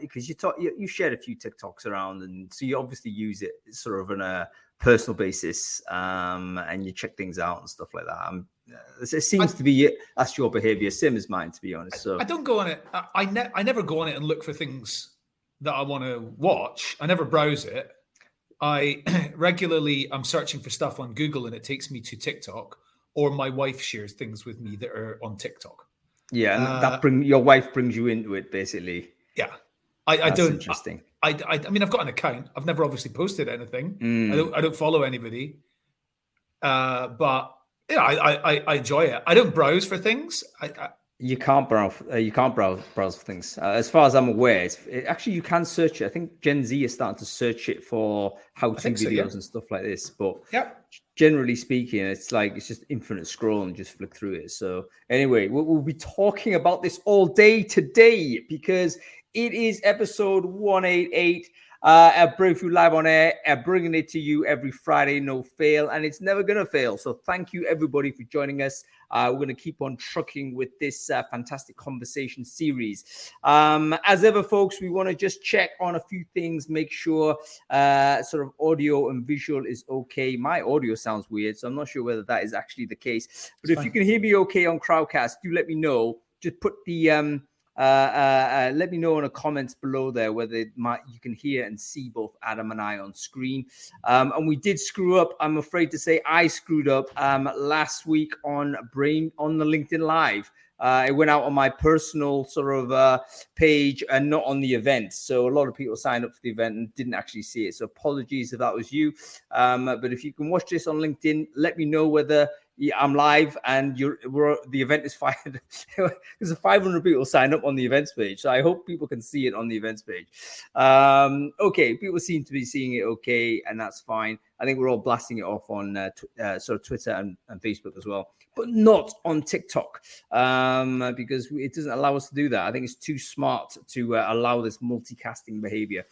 because you talk, you, you shared a few TikToks around, and so you obviously use it sort of on a personal basis, um, and you check things out and stuff like that. Um, it seems I, to be that's your behavior, same as mine, to be honest. So I don't go on it. I I, ne- I never go on it and look for things that I want to watch. I never browse it. I regularly I'm searching for stuff on Google and it takes me to TikTok, or my wife shares things with me that are on TikTok. Yeah, and uh, that bring your wife brings you into it basically. Yeah, I, I don't. Interesting. I, I, I mean, I've got an account. I've never obviously posted anything. Mm. I don't. I don't follow anybody. Uh, but yeah, I, I, I enjoy it. I don't browse for things. I, I you can't browse. Uh, you can't browse browse for things. Uh, as far as I'm aware, it, actually you can search it. I think Gen Z is starting to search it for how-to videos so, yeah. and stuff like this. But yeah, generally speaking, it's like it's just infinite scroll and just flick through it. So anyway, we'll, we'll be talking about this all day today because it is episode 188 uh, at Brainfood Live on Air, uh, bringing it to you every Friday, no fail, and it's never going to fail. So thank you everybody for joining us. Uh, we're going to keep on trucking with this uh, fantastic conversation series. Um, as ever, folks, we want to just check on a few things, make sure uh, sort of audio and visual is okay. My audio sounds weird, so I'm not sure whether that is actually the case. But it's if fine. you can hear me okay on Crowdcast, do let me know. Just put the um, uh, uh, uh, let me know in the comments below there whether might, you can hear and see both Adam and I on screen. Um, and we did screw up. I'm afraid to say I screwed up um, last week on Brain on the LinkedIn Live. Uh, it went out on my personal sort of uh, page and not on the event. So a lot of people signed up for the event and didn't actually see it. So apologies if that was you. Um, but if you can watch this on LinkedIn, let me know whether yeah, I'm live and you're the event is fired. There's 500 people signed up on the events page, so I hope people can see it on the events page. Um, okay, people seem to be seeing it okay, and that's fine. I think we're all blasting it off on uh, t- uh, sort of Twitter and, and, Facebook as well, but not on TikTok um, because it doesn't allow us to do that. I think it's too smart to uh, allow this multicasting behavior.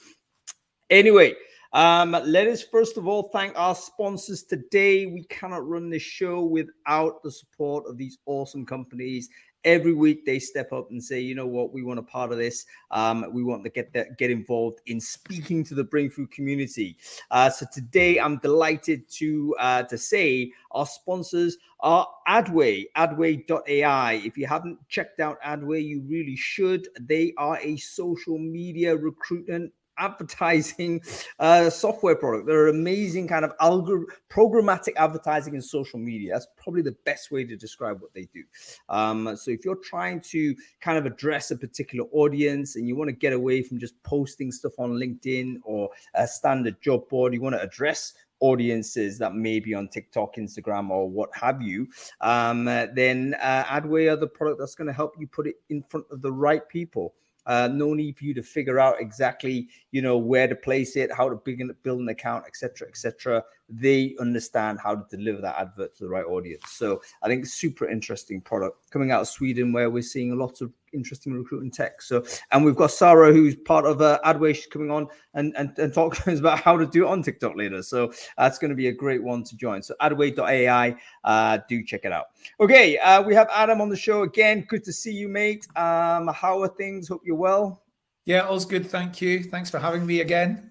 Anyway. Um, let us first of all thank our sponsors today. We cannot run this show without the support of these awesome companies. Every week they step up and say, you know what, we want a part of this. Um, we want to get that, get involved in speaking to the Brainfood community. Uh, so today I'm delighted to uh, to say our sponsors are Adway, adway.ai. If you haven't checked out Adway, you really should. They are a social media recruitment advertising uh, software product. They're amazing kind of algor- programmatic advertising in social media. That's probably the best way to describe what they do. Um, so if you're trying to kind of address a particular audience and you want to get away from just posting stuff on LinkedIn or a standard job board, you want to address audiences that may be on TikTok, Instagram, or what have you, um, then uh, Adway are the product that's going to help you put it in front of the right people. Uh, no need for you to figure out exactly, you know, where to place it, how to build an account, etc., etc. They understand how to deliver that advert to the right audience. So I think super interesting product coming out of Sweden, where we're seeing a lot of interesting recruiting tech. So, and we've got Sarah, who's part of uh, Adway, she's coming on and, and, and talk to us about how to do it on TikTok later. So that's going to be a great one to join. So adway.ai, uh, do check it out. Okay, uh, we have Adam on the show again. Good to see you, mate. Um, how are things? Hope you're well. Yeah, all's good. Thank you. Thanks for having me again.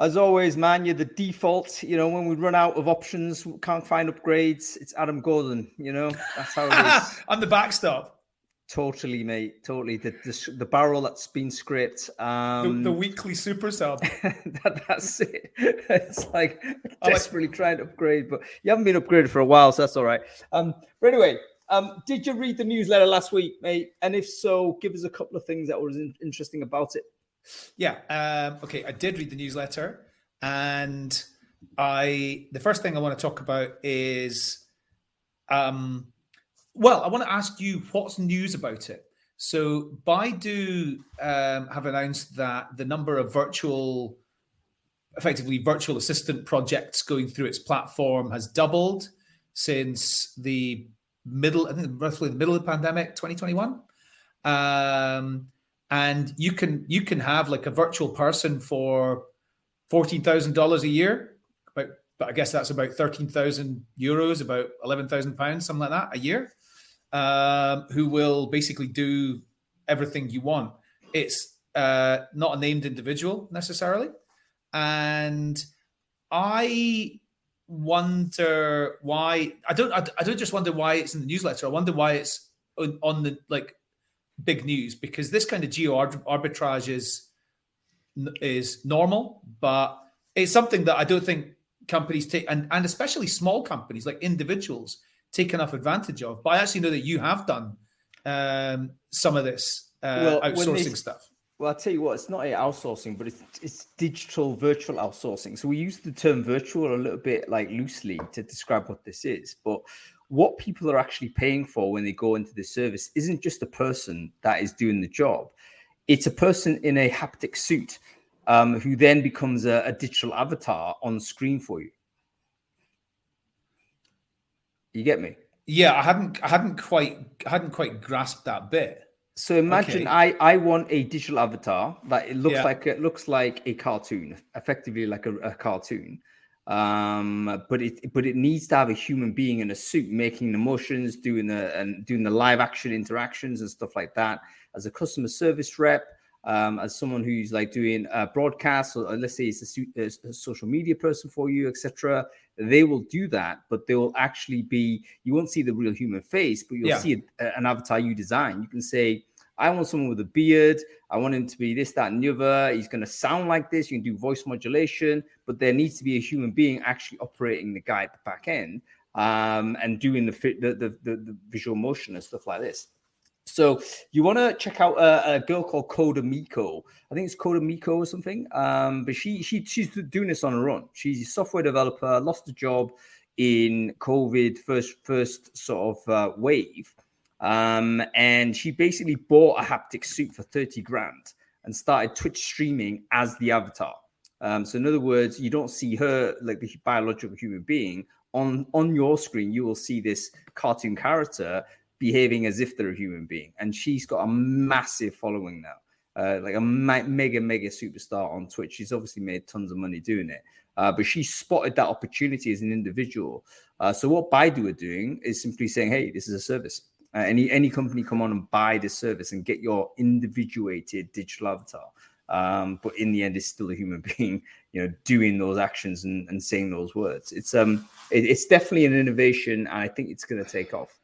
As always, man, you're the default. You know, when we run out of options, can't find upgrades, it's Adam Gordon. You know, that's how it is. I'm the backstop. Totally, mate. Totally. The the, the barrel that's been scraped. Um, the, the weekly super sub. that, that's it. It's like desperately like... trying to upgrade, but you haven't been upgraded for a while, so that's all right. Um, but anyway, um, did you read the newsletter last week, mate? And if so, give us a couple of things that was in- interesting about it. Yeah. Um, okay. I did read the newsletter, and I the first thing I want to talk about is um well, I want to ask you what's news about it. So Baidu um, have announced that the number of virtual, effectively virtual assistant projects going through its platform has doubled since the middle, I think roughly the middle of the pandemic, 2021. Um, and you can you can have like a virtual person for fourteen thousand dollars a year, but I guess that's about thirteen thousand euros, about eleven thousand pounds, something like that, a year um, who will basically do everything you want. It's uh, not a named individual necessarily, and I wonder why. I don't. I, I don't just wonder why it's in the newsletter. I wonder why it's on, on the like big news because this kind of geo arbitrage is is normal, but it's something that I don't think companies take, and, and especially small companies like individuals take enough advantage of. But I actually know that you have done um, some of this uh, well, outsourcing stuff. Well, I'll tell you what, it's not outsourcing, but it's, it's digital virtual outsourcing. So we use the term virtual a little bit like loosely to describe what this is. But what people are actually paying for when they go into this service isn't just a person that is doing the job, it's a person in a haptic suit um, who then becomes a, a digital avatar on screen for you. You get me? Yeah, I hadn't I hadn't quite I hadn't quite grasped that bit. So imagine okay. I I want a digital avatar that it looks yeah. like it looks like a cartoon, effectively like a, a cartoon. Um, but it but it needs to have a human being in a suit making the motions, doing the and doing the live action interactions and stuff like that. As a customer service rep, um, as someone who's like doing a broadcast, or let's say it's a, a social media person for you, etc. They will do that, but they will actually be. You won't see the real human face, but you'll yeah. see a, an avatar you design. You can say, "I want someone with a beard. I want him to be this, that, and the other. He's going to sound like this. You can do voice modulation, but there needs to be a human being actually operating the guy at the back end um, and doing the, the, the, the, the visual motion and stuff like this." So you want to check out a, a, girl called CodeMiko. I think it's CodeMiko or something. Um, but she she she's doing this on her own. She's a software developer, lost a job in COVID first first sort of uh, wave, um, and she basically bought a haptic suit for thirty grand and started Twitch streaming as the avatar. Um, so in other words, you don't see her like the biological human being on on your screen. You will see this cartoon character behaving as if they're a human being. And she's got a massive following now, uh, like a ma- mega, mega superstar on Twitch. She's obviously made tons of money doing it. Uh, but she spotted that opportunity as an individual. Uh, so what Baidu are doing is simply saying, "Hey, this is a service. Uh, any any company come on and buy this service and get your individuated digital avatar." Um, but in the end, it's still a human being, you know, doing those actions and, and saying those words. It's um, it, it's definitely an innovation, and I think it's going to take off.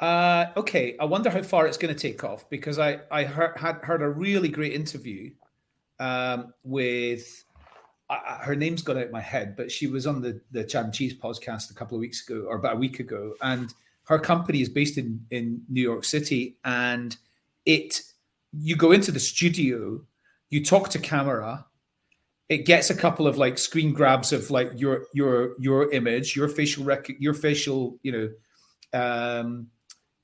Uh, okay, I wonder how far it's going to take off because I I heard, had heard a really great interview um, with uh, her name's got out my head, but she was on the the and Cheese podcast a couple of weeks ago or about a week ago, and her company is based in in New York City, and it you go into the studio, you talk to camera, it gets a couple of like screen grabs of like your your your image, your facial rec- your facial you know. Um,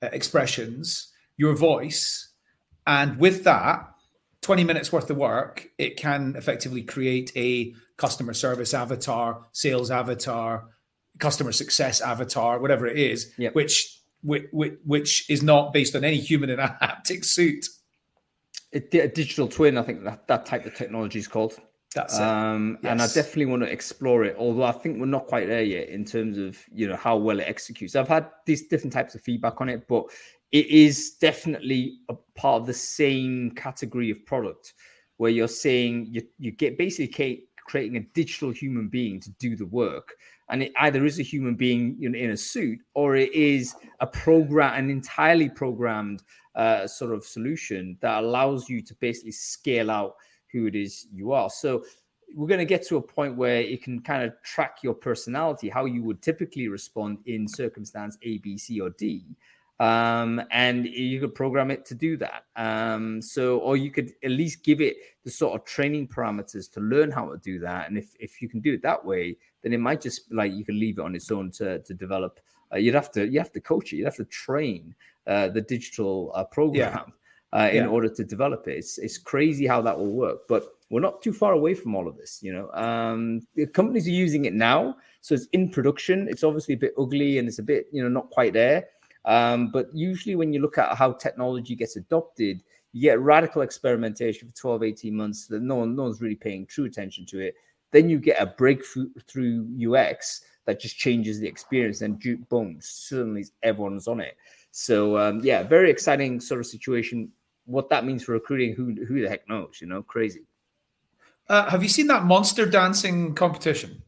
Uh, expressions, your voice, and with that, 20 minutes worth of work, it can effectively create a customer service avatar, sales avatar, customer success avatar, whatever it is, yep. which, which which is not based on any human in a haptic suit. a digital twin, I think that, that type of technology is called. That's um, yes. And I definitely want to explore it, although I think we're not quite there yet in terms of you know how well it executes. I've had these different types of feedback on it, but it is definitely a part of the same category of product where you're saying you, you get basically creating a digital human being to do the work and it either is a human being you know, in a suit or it is a program an entirely programmed uh, sort of solution that allows you to basically scale out who it is you are. So we're going to get to a point where it can kind of track your personality, how you would typically respond in circumstance A, B, C, or D. Um, and you could program it to do that. Um, so, or you could at least give it the sort of training parameters to learn how to do that. And if, if you can do it that way, then it might just like you can leave it on its own to, to develop. Uh, you'd have to you have to coach it. You'd have to train uh, the digital uh, program. Yeah uh, in order to develop it. It's, it's crazy how that will work, but we're not too far away from all of this. You know, um, the companies are using it now, so it's in production. It's obviously a bit ugly and it's a bit, you know, not quite there. Um, but usually, when you look at how technology gets adopted, you get radical experimentation for 12, 18 months that no one, no one's really paying true attention to it. Then you get a breakthrough through UX that just changes the experience, and boom, suddenly everyone's on it. So um, yeah, very exciting sort of situation what that means for recruiting, who who the heck knows? You know, crazy. Uh, have you seen that monster dancing competition?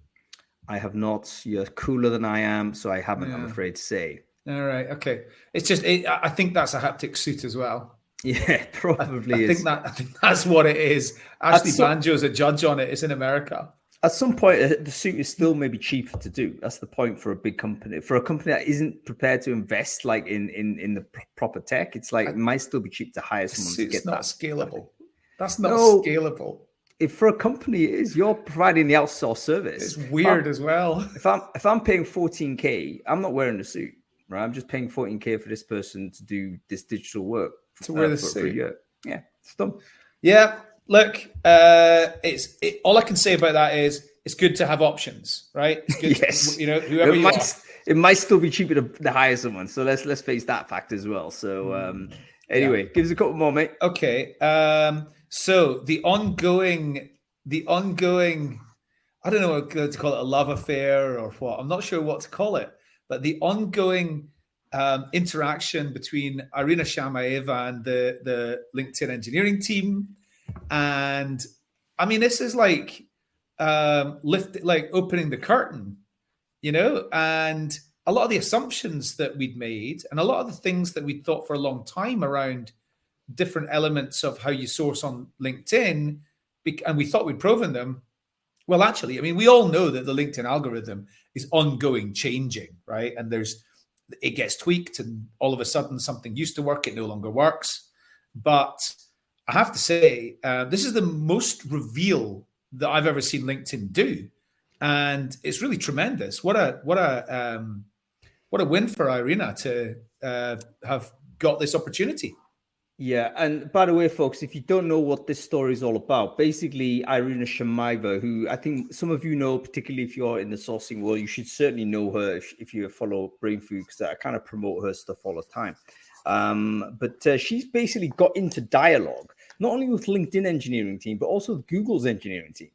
I have not. You're cooler than I am, so I haven't. Yeah. I'm afraid to say. All right. Okay. It's just. It, I think that's a haptic suit as well. Yeah, probably. I, I think that. I think that's what it is. Ashley some, Banjo's a judge on it. It's in America. At some point, uh, the suit is still maybe cheaper to do. That's the point for a big company. For a company that isn't prepared to invest like in in in the proper tech, it's like it might still be cheap to hire someone to get not that. scalable. That's not no, scalable if for a company it is you're providing the outsourced service. It's weird as well. If I'm if I'm paying 14k, I'm not wearing a suit, right? I'm just paying 14k for this person to do this digital work to wear uh, the suit. Yeah, it's done. Yeah, look, uh, it's it, all I can say about that is it's good to have options, right? yes, to, you know, whoever it you might, are. It might still be cheaper to, to, hire someone, so let's let's face that fact as well. So um, anyway, yeah. give us a couple more, mate. Okay. Um, so the ongoing, the ongoing, I don't know what to call it, a love affair or what. I'm not sure what to call it, but the ongoing um, interaction between Irina Shamaeva and the the LinkedIn engineering team, and I mean, this is like um, lift, like opening the curtain, you know, and a lot of the assumptions that we'd made, and a lot of the things that we'd thought for a long time around different elements of how you source on LinkedIn, and we thought we'd proven them. Well, actually, I mean, we all know that the LinkedIn algorithm is ongoing changing, right? And there's it gets tweaked, and all of a sudden something used to work, it no longer works. But I have to say, uh, this is the most reveal that I've ever seen LinkedIn do, and it's really tremendous. What a what a um, what a win for Irina to uh, have got this opportunity. Yeah, and by the way, folks, if you don't know what this story is all about, basically Irina Shamaeva, who I think some of you know, particularly if you're in the sourcing world, you should certainly know her if, if you follow Brainfood because I kind of promote her stuff all the time. Um, but uh, she's basically got into dialogue not only with LinkedIn engineering team, but also with Google's engineering team.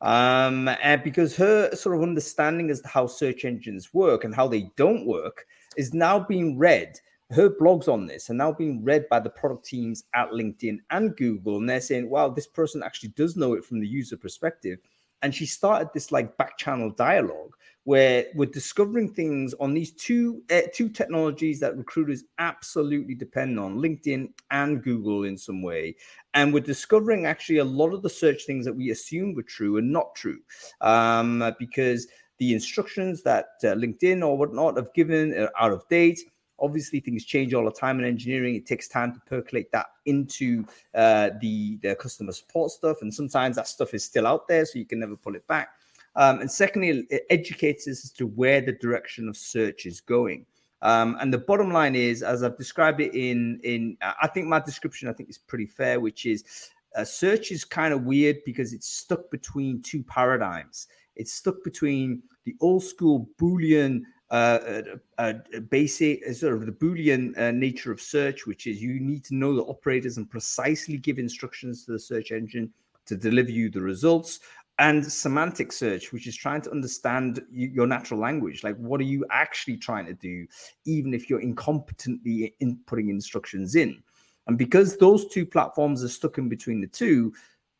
Um, and because her sort of understanding as to how search engines work and how they don't work is now being read her blogs on this are now being read by the product teams at LinkedIn and Google, and they're saying, "Wow, this person actually does know it from the user perspective." And she started this like back channel dialogue where we're discovering things on these two uh, two technologies that recruiters absolutely depend on, LinkedIn and Google in some way, and we're discovering actually a lot of the search things that we assumed were true and not true, um, because the instructions that uh, LinkedIn or whatnot have given are out of date Obviously, things change all the time in engineering. It takes time to percolate that into uh, the, the customer support stuff. And sometimes that stuff is still out there, so you can never pull it back. Um, and secondly, it educates us as to where the direction of search is going. Um, and the bottom line is, as I've described it in in, I think my description I think is pretty fair, which is uh, search is kind of weird because it's stuck between two paradigms. It's stuck between the old school Boolean uh, a, a basic sort of the Boolean uh, nature of search, which is you need to know the operators and precisely give instructions to the search engine to deliver you the results. And semantic search, which is trying to understand your natural language. Like, what are you actually trying to do, even if you're incompetently inputting instructions in? And because those two platforms are stuck in between the two,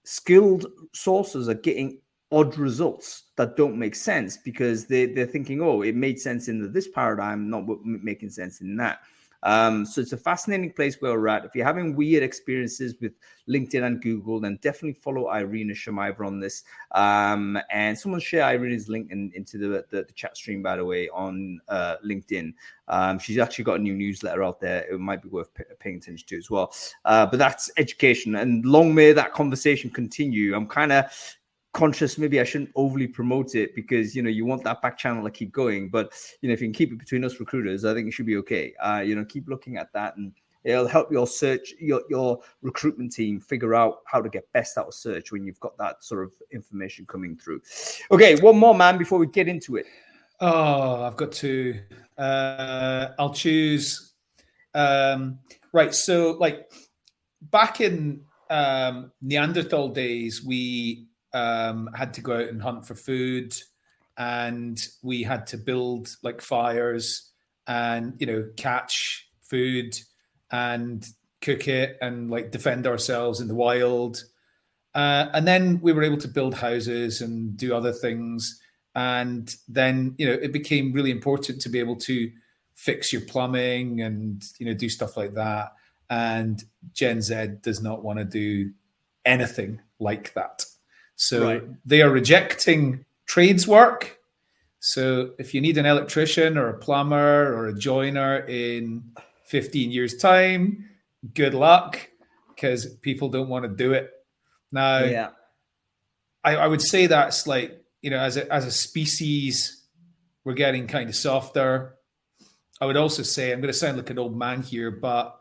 skilled sourcers are getting odd results that don't make sense because they, they're thinking, oh, it made sense in this paradigm, not making sense in that. Um, so it's a fascinating place where we're at. If you're having weird experiences with LinkedIn and Google, then definitely follow Irina Shamaeva on this. Um, and someone share Irina's link in, into the, the, the, chat stream, by the way, on uh, LinkedIn. Um, she's actually got a new newsletter out there. It might be worth p- paying attention to as well. Uh, but that's education, and long may that conversation continue. I'm kind of conscious maybe i shouldn't overly promote it because you know you want that back channel to keep going. But you know if you can keep it between us recruiters i think it should be okay. Uh you know keep looking at that and it'll help your search your your recruitment team figure out how to get best out of search when you've got that sort of information coming through. Okay one more man before we get into it. Oh i've got to uh i'll choose um right so like back in um neanderthal days we um, had to go out and hunt for food, and we had to build like fires and you know catch food, and cook it and like defend ourselves in the wild. Uh, and then we were able to build houses and do other things. And then, you know, it became really important to be able to fix your plumbing and, you know, do stuff like that. And Gen Z does not want to do anything like that. So right. they are rejecting trades work. So if you need an electrician or a plumber or a joiner in 15 years' time, good luck because people don't want to do it. Now, yeah. I, I would say that's like, you know, as a, as a species, we're getting kind of softer. I would also say, I'm going to sound like an old man here, but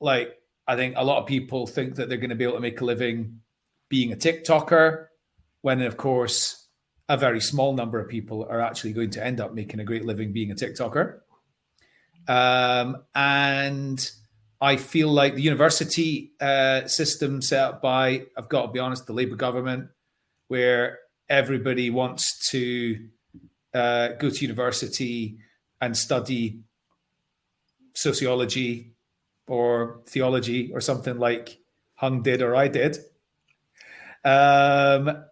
like, I think a lot of people think that they're going to be able to make a living being a TikToker, when of course, a very small number of people are actually going to end up making a great living being a TikToker. Um, and I feel like the university uh, system set up by, I've got to be honest, the Labour government, where everybody wants to uh, go to university and study sociology or theology or something like Hung did or I did, um,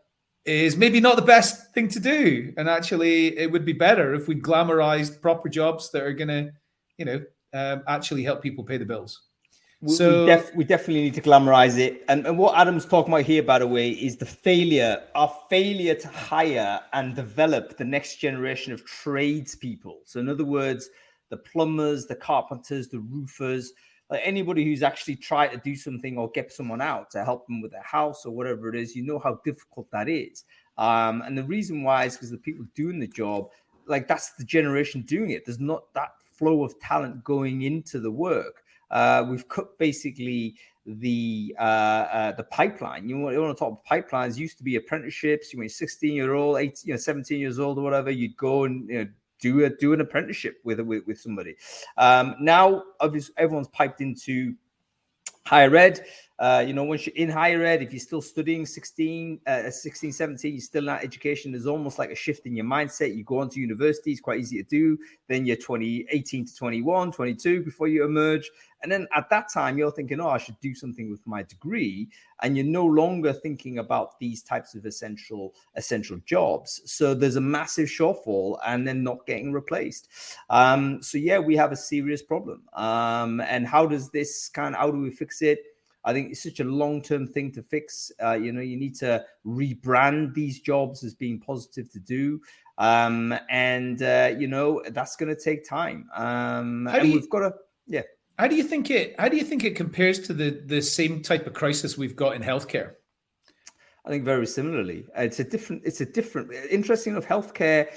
is maybe not the best thing to do. And actually, it would be better if we glamorized proper jobs that are going to, you know, um, actually help people pay the bills. We, so we, def- we, definitely need to glamorize it. And, and what Adam's talking about here, by the way, is the failure, our failure to hire and develop the next generation of tradespeople. So, in other words, the plumbers, the carpenters, the roofers, anybody who's actually tried to do something or get someone out to help them with their house or whatever it is, you know how difficult that is. Um, and the reason why is because the people doing the job, like that's the generation doing it. There's not that flow of talent going into the work. Uh, we've cut basically the uh, uh, the pipeline. You want, you want to talk pipelines? Used to be apprenticeships. You were 16 year old, 18, you know, 17 years old or whatever. You'd go and you know, do a do an apprenticeship with with, with somebody. Um, now, obviously, everyone's piped into higher ed. Uh, you know, once you're in higher ed, if you're still studying 16, uh, 16, 17, you're still in that education, there's almost like a shift in your mindset. You go on to university, it's quite easy to do. Then you're 20, 18 to 21, 22 before you emerge. And then at that time, you're thinking, oh, I should do something with my degree. And you're no longer thinking about these types of essential, essential jobs. So there's a massive shortfall and then not getting replaced. Um, so yeah, we have a serious problem. Um, and how does this kind of, how do we fix it? I think it's such a long term thing to fix. Uh, you know, you need to rebrand these jobs as being positive to do. Um, and, uh, you know, that's going to take time. Um, and you, we've got to, yeah. How do you think it, how do you think it compares to the, the same type of crisis we've got in healthcare? I think very similarly. It's a different. It's a different. Interesting enough, healthcare.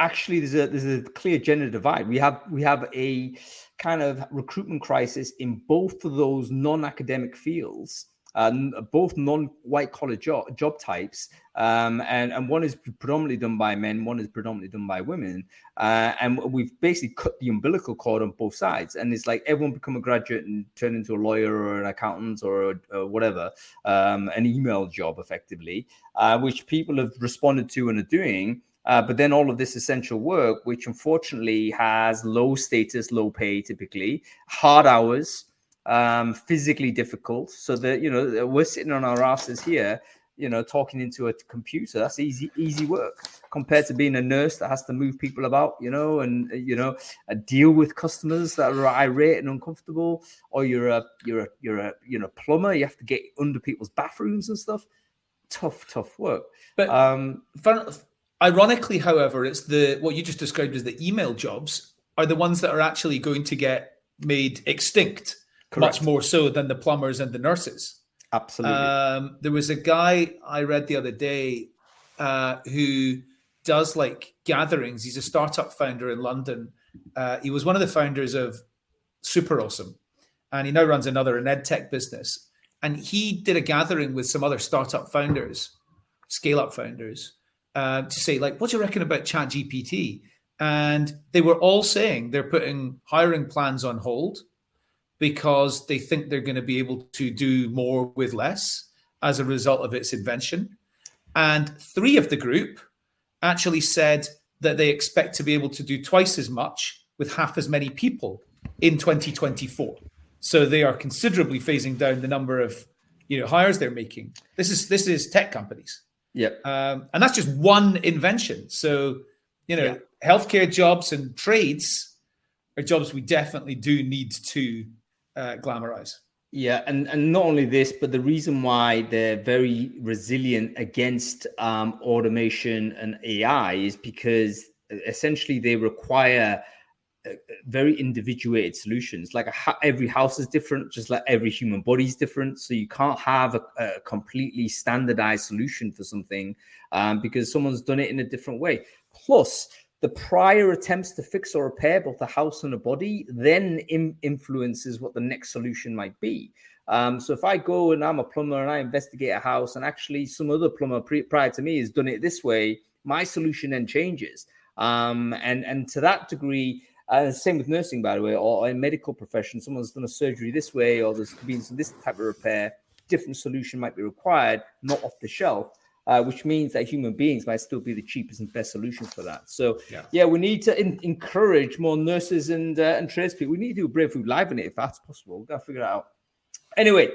Actually, there's a there's a clear gender divide. We have we have a kind of recruitment crisis in both of those non-academic fields, uh, both non-white collar job, job types, um, and and one is predominantly done by men, one is predominantly done by women, uh, and we've basically cut the umbilical cord on both sides. And it's like everyone become a graduate and turn into a lawyer or an accountant or, a, whatever, um, an email job effectively, uh, which people have responded to and are doing. Uh, but then all of this essential work, which unfortunately has low status, low pay, typically hard hours, um, physically difficult. So that you know we're sitting on our asses here, you know, talking into a computer. That's easy, easy work compared to being a nurse that has to move people about, you know, and you know, uh, deal with customers that are irate and uncomfortable. Or you're a you're a you're a you know plumber. You have to get under people's bathrooms and stuff. Tough, tough work. But um, Ironically, however, it's the what you just described as the email jobs are the ones that are actually going to get made extinct Correct. much more so than the plumbers and the nurses. Absolutely. Um, there was a guy I read the other day uh, who does like gatherings. He's a startup founder in London. Uh, he was one of the founders of SuperAwesome, and he now runs another an ed tech business. And he did a gathering with some other startup founders, scale up founders, uh, to say, like, what do you reckon about Chat GPT? And they were all saying they're putting hiring plans on hold because they think they're going to be able to do more with less as a result of its invention. And three of the group actually said that they expect to be able to do twice as much with half as many people in 2024. So they are considerably phasing down the number of you know hires they're making. This is this is tech companies. Yeah. Um, and that's just one invention. So, you know, yeah. healthcare jobs and trades are jobs we definitely do need to uh, glamorize. Yeah, and, and not only this, but the reason why they're very resilient against um, automation and AI is because essentially they require uh, very individuated solutions. Like a, every house is different, just like every human body is different. So you can't have a, a completely standardized solution for something um, because someone's done it in a different way. Plus, the prior attempts to fix or repair both the house and the body then in, influences what the next solution might be. Um, so if I go and I'm a plumber and I investigate a house and actually some other plumber pre- prior to me has done it this way, my solution then changes. Um, and and to that degree, uh, same with nursing, by the way, or in medical profession, someone's done a surgery this way, or there's been this type of repair. Different solution might be required, not off the shelf uh, which means that human beings might still be the cheapest and best solution for that. So, yeah, yeah we need to in- encourage more nurses and uh, and tradespeople. We need to do a Brainfood Live in it if that's possible. We've got to figure it out. Anyway,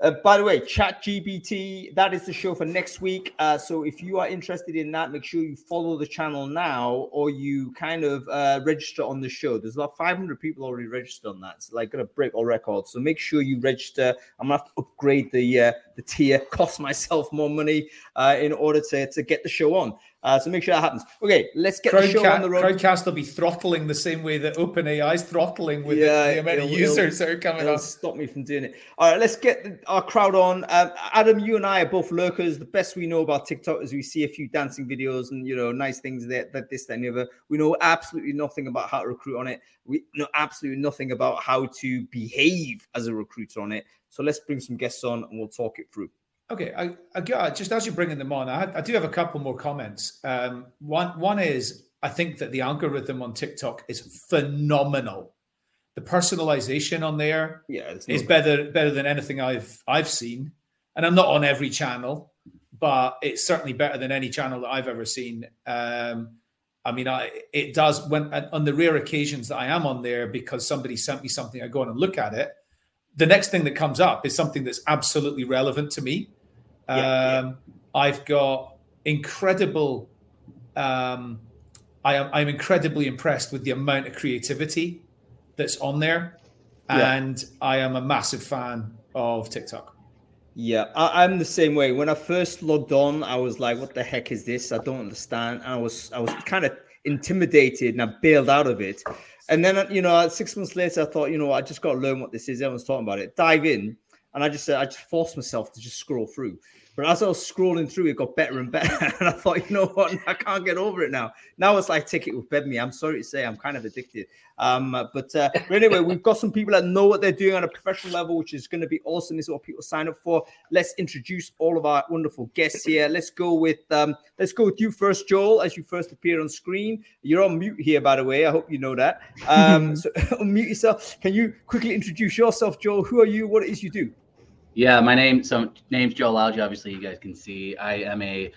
uh, by the way, Chat GPT, that is the show for next week. Uh, so if you are interested in that, make sure you follow the channel now or you kind of uh, register on the show. There's about 500 people already registered on that. It's like going to break all records. So make sure you register. I'm going to have to upgrade the, uh, the tier, cost myself more money uh, in order to, to get the show on. Uh, so make sure that happens. Okay, let's get Crowdcast, the show on the road. Crowdcast will be throttling the same way that OpenAI is throttling with yeah, the, the amount of users that are coming on. Stop me from doing it. All right, let's get our crowd on. Um, Adam, you and I are both lurkers. The best we know about TikTok is we see a few dancing videos and you know nice things that that this that, and the other. We know absolutely nothing about how to recruit on it. We know absolutely nothing about how to behave as a recruiter on it. So let's bring some guests on and we'll talk it through. Okay, I, I, just as you're bringing them on, I, I do have a couple more comments. Um, one one is I think that the algorithm on TikTok is phenomenal. The personalization on there yeah, is better better than anything I've I've seen. And I'm not on every channel, but it's certainly better than any channel that I've ever seen. Um, I mean, I, it does when on the rare occasions that I am on there because somebody sent me something, I go on and look at it the next thing that comes up is something that's absolutely relevant to me. Um, yeah. I've got incredible. Um, I am I'm incredibly impressed with the amount of creativity that's on there, yeah. and I am a massive fan of TikTok. Yeah, I, am the same way. When I first logged on, I was like, "What the heck is this? I don't understand." And I was I was kind of intimidated, and I bailed out of it. And then, you know, six months later, I thought, you know, I just got to learn what this is. Everyone's talking about it. Dive in. And I just said, I just forced myself to just scroll through. But as I was scrolling through, it got better and better. And I thought, you know what? I can't get over it now. Now it's like take it with Bed Me. I'm sorry to say, I'm kind of addicted. Um, but, uh, but anyway, we've got some people that know what they're doing on a professional level, which is going to be awesome. This is what people sign up for. Let's introduce all of our wonderful guests here. Let's go with um, let's go with you first, Joel, as you first appear on screen. You're on mute here, by the way. I hope you know that. Um, so unmute yourself. Can you quickly introduce yourself, Joel? Who are you? What it is you do? Yeah, my name so name's Joel Lalgee. Obviously, you guys can see I am a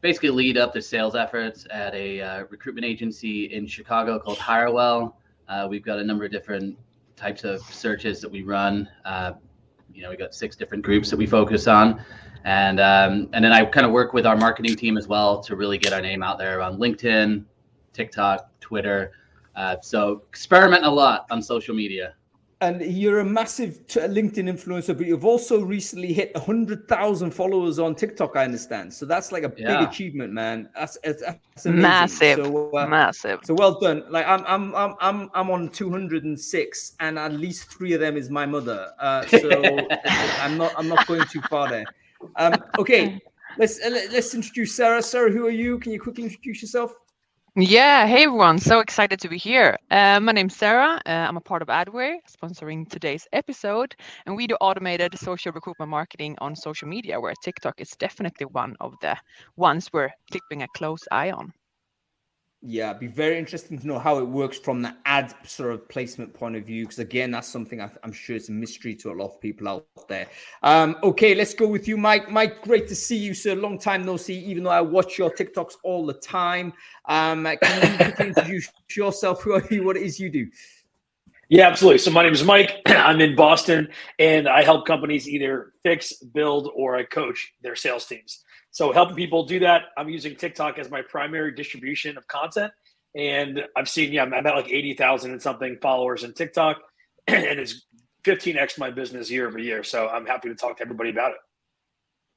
basically lead up the sales efforts at a uh, recruitment agency in Chicago called Hirewell. Uh, we've got a number of different types of searches that we run. Uh, you know, we got six different groups that we focus on, and um, and then I kind of work with our marketing team as well to really get our name out there on LinkedIn, TikTok, Twitter. Uh, so experiment a lot on social media and you're a massive LinkedIn influencer, but you've also recently hit 100,000 followers on TikTok, I understand. So that's like a yeah. big achievement, man. That's, that's, that's massive. So, uh, massive. So well done. Like I'm, I'm, I'm, I'm, I'm on 206 and at least three of them is my mother. Uh, so I'm not, I'm not going too far there. Um, okay. Let's, uh, let's introduce Sarah. Sarah, who are you? Can you quickly introduce yourself? Yeah, hey everyone, so excited to be here. Uh, my name's Sarah. Uh, I'm a part of Adway, sponsoring today's episode, and we do automated social recruitment marketing on social media, where TikTok is definitely one of the ones we're keeping a close eye on. Yeah, it'd be very interesting to know how it works from the ad sort of placement point of view, because again, that's something I, am sure it's a mystery to a lot of people out there. Um, okay, let's go with you, Mike. Mike, great to see you, sir. Long time no see, even though I watch your TikToks all the time. Um, can you introduce yourself? Who are you? What it is you do? Yeah, absolutely. So my name is Mike. I'm in Boston, and I help companies either fix, build, or I coach their sales teams. So helping people do that, I'm using TikTok as my primary distribution of content, and I've seen yeah, I'm at like eighty thousand and something followers in TikTok, and it's 15x my business year over year. So I'm happy to talk to everybody about it.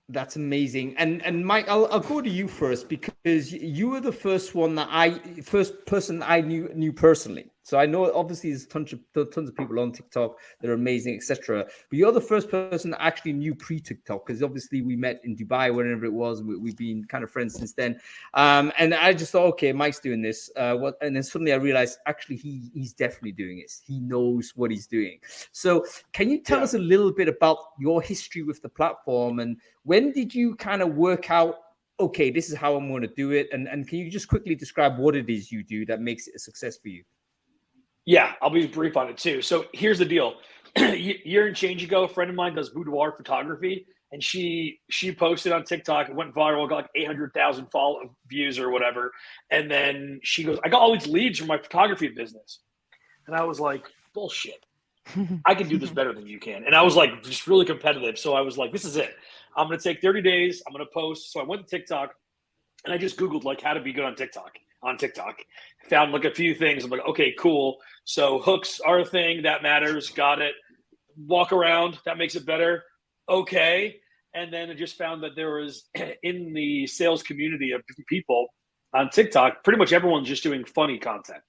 That's amazing. And and Mike, I'll, I'll go to you first because you were the first one that I first person I knew knew personally. So I know obviously there's tons of tons of people on TikTok that are amazing, etc. But you're the first person that actually knew pre TikTok because obviously we met in Dubai, whenever it was. We, have been kind of friends since then. Um, and I just thought, okay, Mike's doing this. Uh, what? And then suddenly I realized actually he he's definitely doing this. He knows what he's doing. So can you tell yeah. us a little bit about your history with the platform and when did you kind of work out? Okay, this is how I'm going to do it. And, and can you just quickly describe what it is you do that makes it a success for you? Yeah, I'll be brief on it too. So here's the deal. year and change ago, a friend of mine does boudoir photography, and she she posted on TikTok. It went viral, got like eight hundred thousand follow views or whatever. And then she goes, "I got all these leads from my photography business," and I was like, "Bullshit! I can do this better than you can." And I was like, just really competitive. So I was like, "This is it. I'm going to take thirty days. I'm going to post." So I went to TikTok, and I just googled like how to be good on TikTok on TikTok. Found like a few things. I'm like, okay, cool. So hooks are a thing that matters. Got it. Walk around that makes it better. Okay. And then I just found that there was in the sales community of people on TikTok, pretty much everyone's just doing funny content.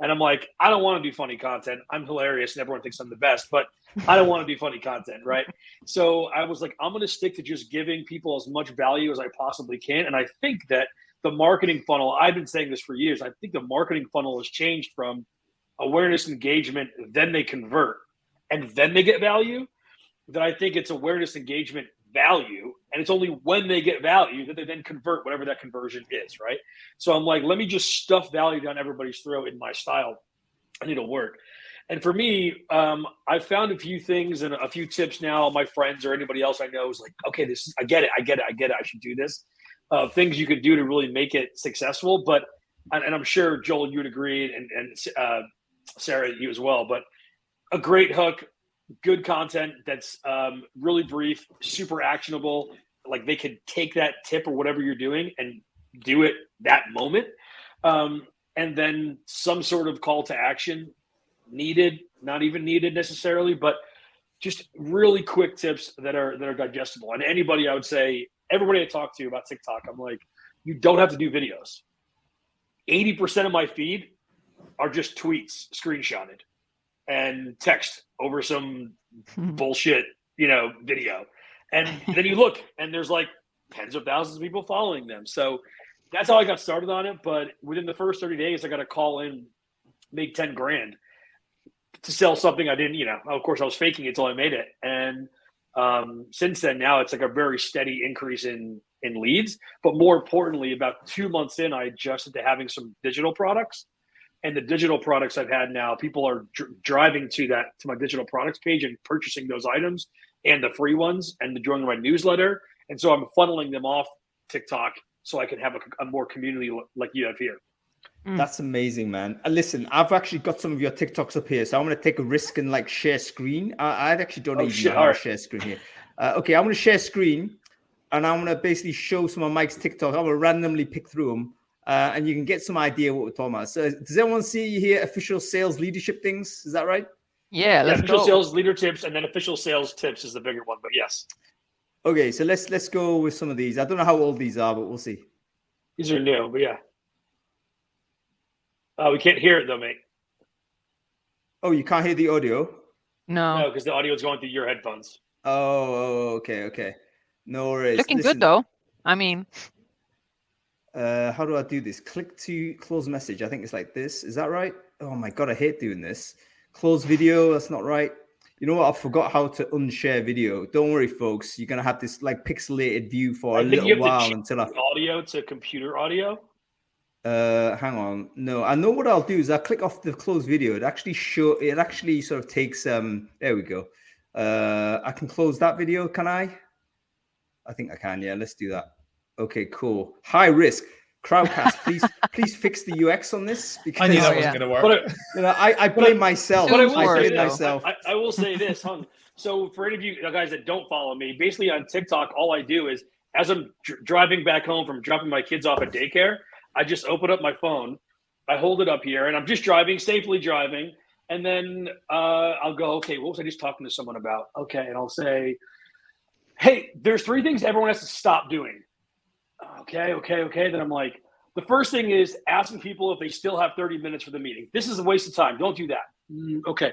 And I'm like, I don't want to do funny content. I'm hilarious and everyone thinks I'm the best, but I don't want to do funny content, right? So I was like, I'm going to stick to just giving people as much value as I possibly can. And I think that the marketing funnel, I've been saying this for years. I think the marketing funnel has changed from awareness engagement, then they convert, and then they get value. That I think it's awareness engagement value, and it's only when they get value that they then convert whatever that conversion is, right? So I'm like, let me just stuff value down everybody's throat in my style, and it'll work. And for me, um, I've found a few things and a few tips now. My friends or anybody else I know is like, okay, this is, I get it, I get it, I get it. I should do this uh, things you could do to really make it successful. But and I'm sure Joel, you would agree, and and uh, Sarah, you as well. But a great hook, good content that's um, really brief, super actionable. Like they could take that tip or whatever you're doing and do it that moment. Um, and then some sort of call to action needed, not even needed necessarily, but just really quick tips that are that are digestible. And anybody, I would say, everybody I talk to about TikTok, I'm like, you don't have to do videos. 80% of my feed are just tweets screenshotted and text over some hmm. bullshit, you know, video. And then you look and there's like tens of thousands of people following them. So that's how I got started on it. But within the first 30 days, I got a call in, make 10 grand to sell something I didn't, you know, of course I was faking it until I made it. And um, since then, now it's like a very steady increase in in leads. But more importantly, about two months in, I adjusted to having some digital products, and the digital products I've had now, people are dr- driving to that to my digital products page and purchasing those items and the free ones and the joining my newsletter. And so I'm funneling them off TikTok so I can have a, a more community like you have here. Mm. That's amazing, man. Uh, listen, I've actually got some of your TikToks up here, so I'm going to take a risk and like share screen. I, I actually don't oh, even shit. know how to share screen here. Uh, okay, I'm going to share screen, and I'm going to basically show some of Mike's TikTok. I'm going to randomly pick through them, uh, and you can get some idea what we're talking about. So, does everyone see here official sales leadership things? Is that right? Yeah, let's yeah, official go. sales leader tips, and then official sales tips is the bigger one. But yes. Okay, so let's let's go with some of these. I don't know how old these are, but we'll see. These are new, but yeah. Uh, we can't hear it though, mate. Oh, you can't hear the audio? No. No, because the audio is going through your headphones. Oh, oh, okay, okay. No worries. Looking Listen, good though. I mean, uh, how do I do this? Click to close message. I think it's like this. Is that right? Oh my god, I hate doing this. Close video. That's not right. You know what? I forgot how to unshare video. Don't worry, folks. You're gonna have this like pixelated view for I a little while until I audio to computer audio. Uh, hang on. No, I know what I'll do is I click off the close video. It actually show. It actually sort of takes. Um, there we go. Uh, I can close that video. Can I? I think I can. Yeah, let's do that. Okay, cool. High risk. Crowdcast, please, please fix the UX on this because I knew that Oh, was yeah. going to work. But I- you know I, I blame myself. But I will I for say blame this. myself. I, I will say this, Hung. So for any of you guys that don't follow me, basically on TikTok, all I do is as I'm dr- driving back home from dropping my kids off at daycare, I just open up my phone, I hold it up here, and I'm just driving, safely driving, and then uh, I'll go, okay, what was I just talking to someone about? Okay, and I'll say, hey, there's three things everyone has to stop doing. Okay, okay, okay. Then I'm like, the first thing is asking people if they still have 30 minutes for the meeting. This is a waste of time. Don't do that. Mm, okay.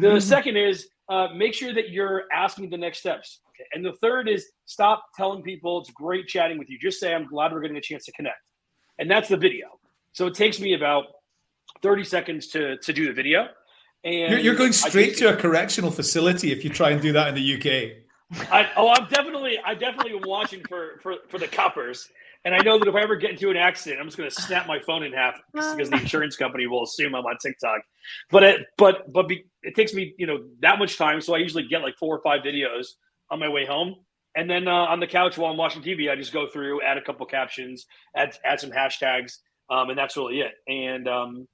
The second is uh, make sure that you're asking the next steps. Okay. And the third is stop telling people it's great chatting with you. Just say, I'm glad we're getting a chance to connect. And that's the video. So it takes me about 30 seconds to, to do the video. And You're, you're going straight to a correctional facility if you try and do that in the UK. I, oh, I'm definitely, I definitely am watching for, for, for the coppers. And I know that if I ever get into an accident, I'm just going to snap my phone in half because the insurance company will assume I'm on TikTok. But it, but, but be, it takes me, you know, that much time. So I usually get like four or five videos on my way home. And then uh, on the couch while I'm watching TV, I just go through, add a couple captions, add, add some hashtags. Um, and that's really it. And um,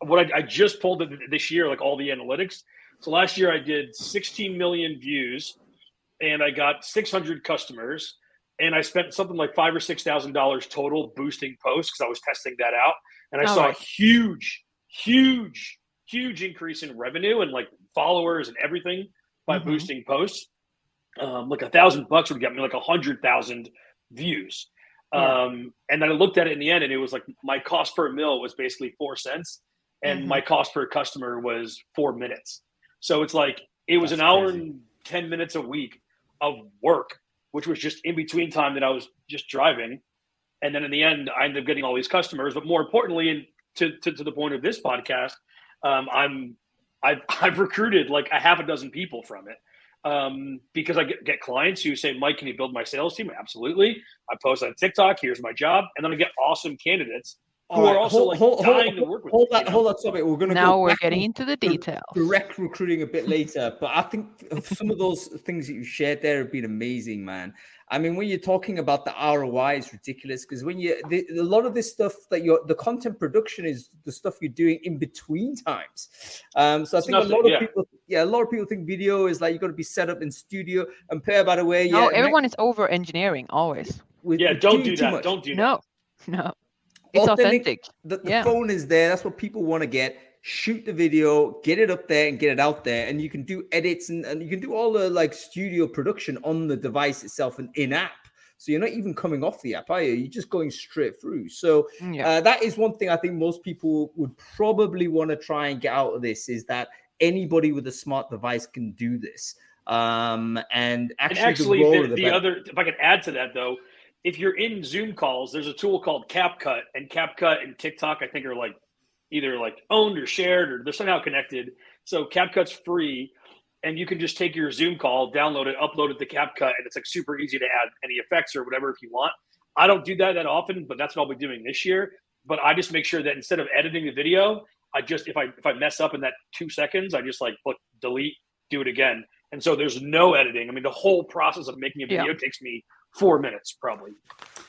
what I, I just pulled this year, like all the analytics. So last year I did 16 million views and I got 600 customers, and I spent something like five or six thousand dollars total boosting posts because I was testing that out, and I Oh, saw a huge, huge, huge increase in revenue and like followers and everything by Mhm. boosting posts. Um, like a thousand bucks would get me like a hundred thousand views. Yeah. Um, and then I looked at it in the end, and it was like my cost per mille was basically four cents, and Mhm. my cost per customer was four minutes. So it's like it was That's an hour crazy. and ten minutes a week of work, which was just in between time that I was just driving. And then in the end, I ended up getting all these customers. But more importantly, and to, to, to the point of this podcast, um, I'm I've, I've recruited like a half a dozen people from it um, because I get, get clients who say, Mike, can you build my sales team? Absolutely. I post on TikTok. Here's my job. And then I get awesome candidates who All right, are also hold- like hold- dying hold- to work with Hold me, that, you know? hold that topic. We're going to Now go we're getting into the dir- details. Direct recruiting a bit later, but I think some of those things that you shared there have been amazing, man. I mean, when you're talking about the ROI, it's ridiculous because when you the, a lot of this stuff that you're the content production is the stuff you're doing in between times. Um, so I It's think a lot of yeah. people, yeah, a lot of people think video is like you got to be set up in studio. And Per, by the way, No, yeah, everyone is over engineering always. we're- Yeah, we're don't do that. much. Don't do that. No, no. It's Authentic- authentic. the, the Yeah. phone is there. That's what people want to get. Shoot the video, get it up there, and get it out there. And you can do edits and, and you can do all the like studio production on the device itself and in app. So you're not even coming off the app, are you? You're just going straight through. So Mm, Yeah. uh, that is one thing I think most people would probably want to try and get out of this is that anybody with a smart device can do this. Um, and actually, and actually, the, the, the other, if I could add to that though, if you're in Zoom calls, there's a tool called CapCut, and CapCut and TikTok, I think, are like either like owned or shared or they're somehow connected. So CapCut's free, and you can just take your Zoom call, download it, upload it to CapCut, and it's like super easy to add any effects or whatever if you want. I don't do that that often, but that's what I'll be doing this year. But I just make sure that instead of editing the video, I just if I if I mess up in that two seconds, I just like look delete, do it again. And so there's no editing. I mean, the whole process of making a Yeah. video takes me four minutes probably.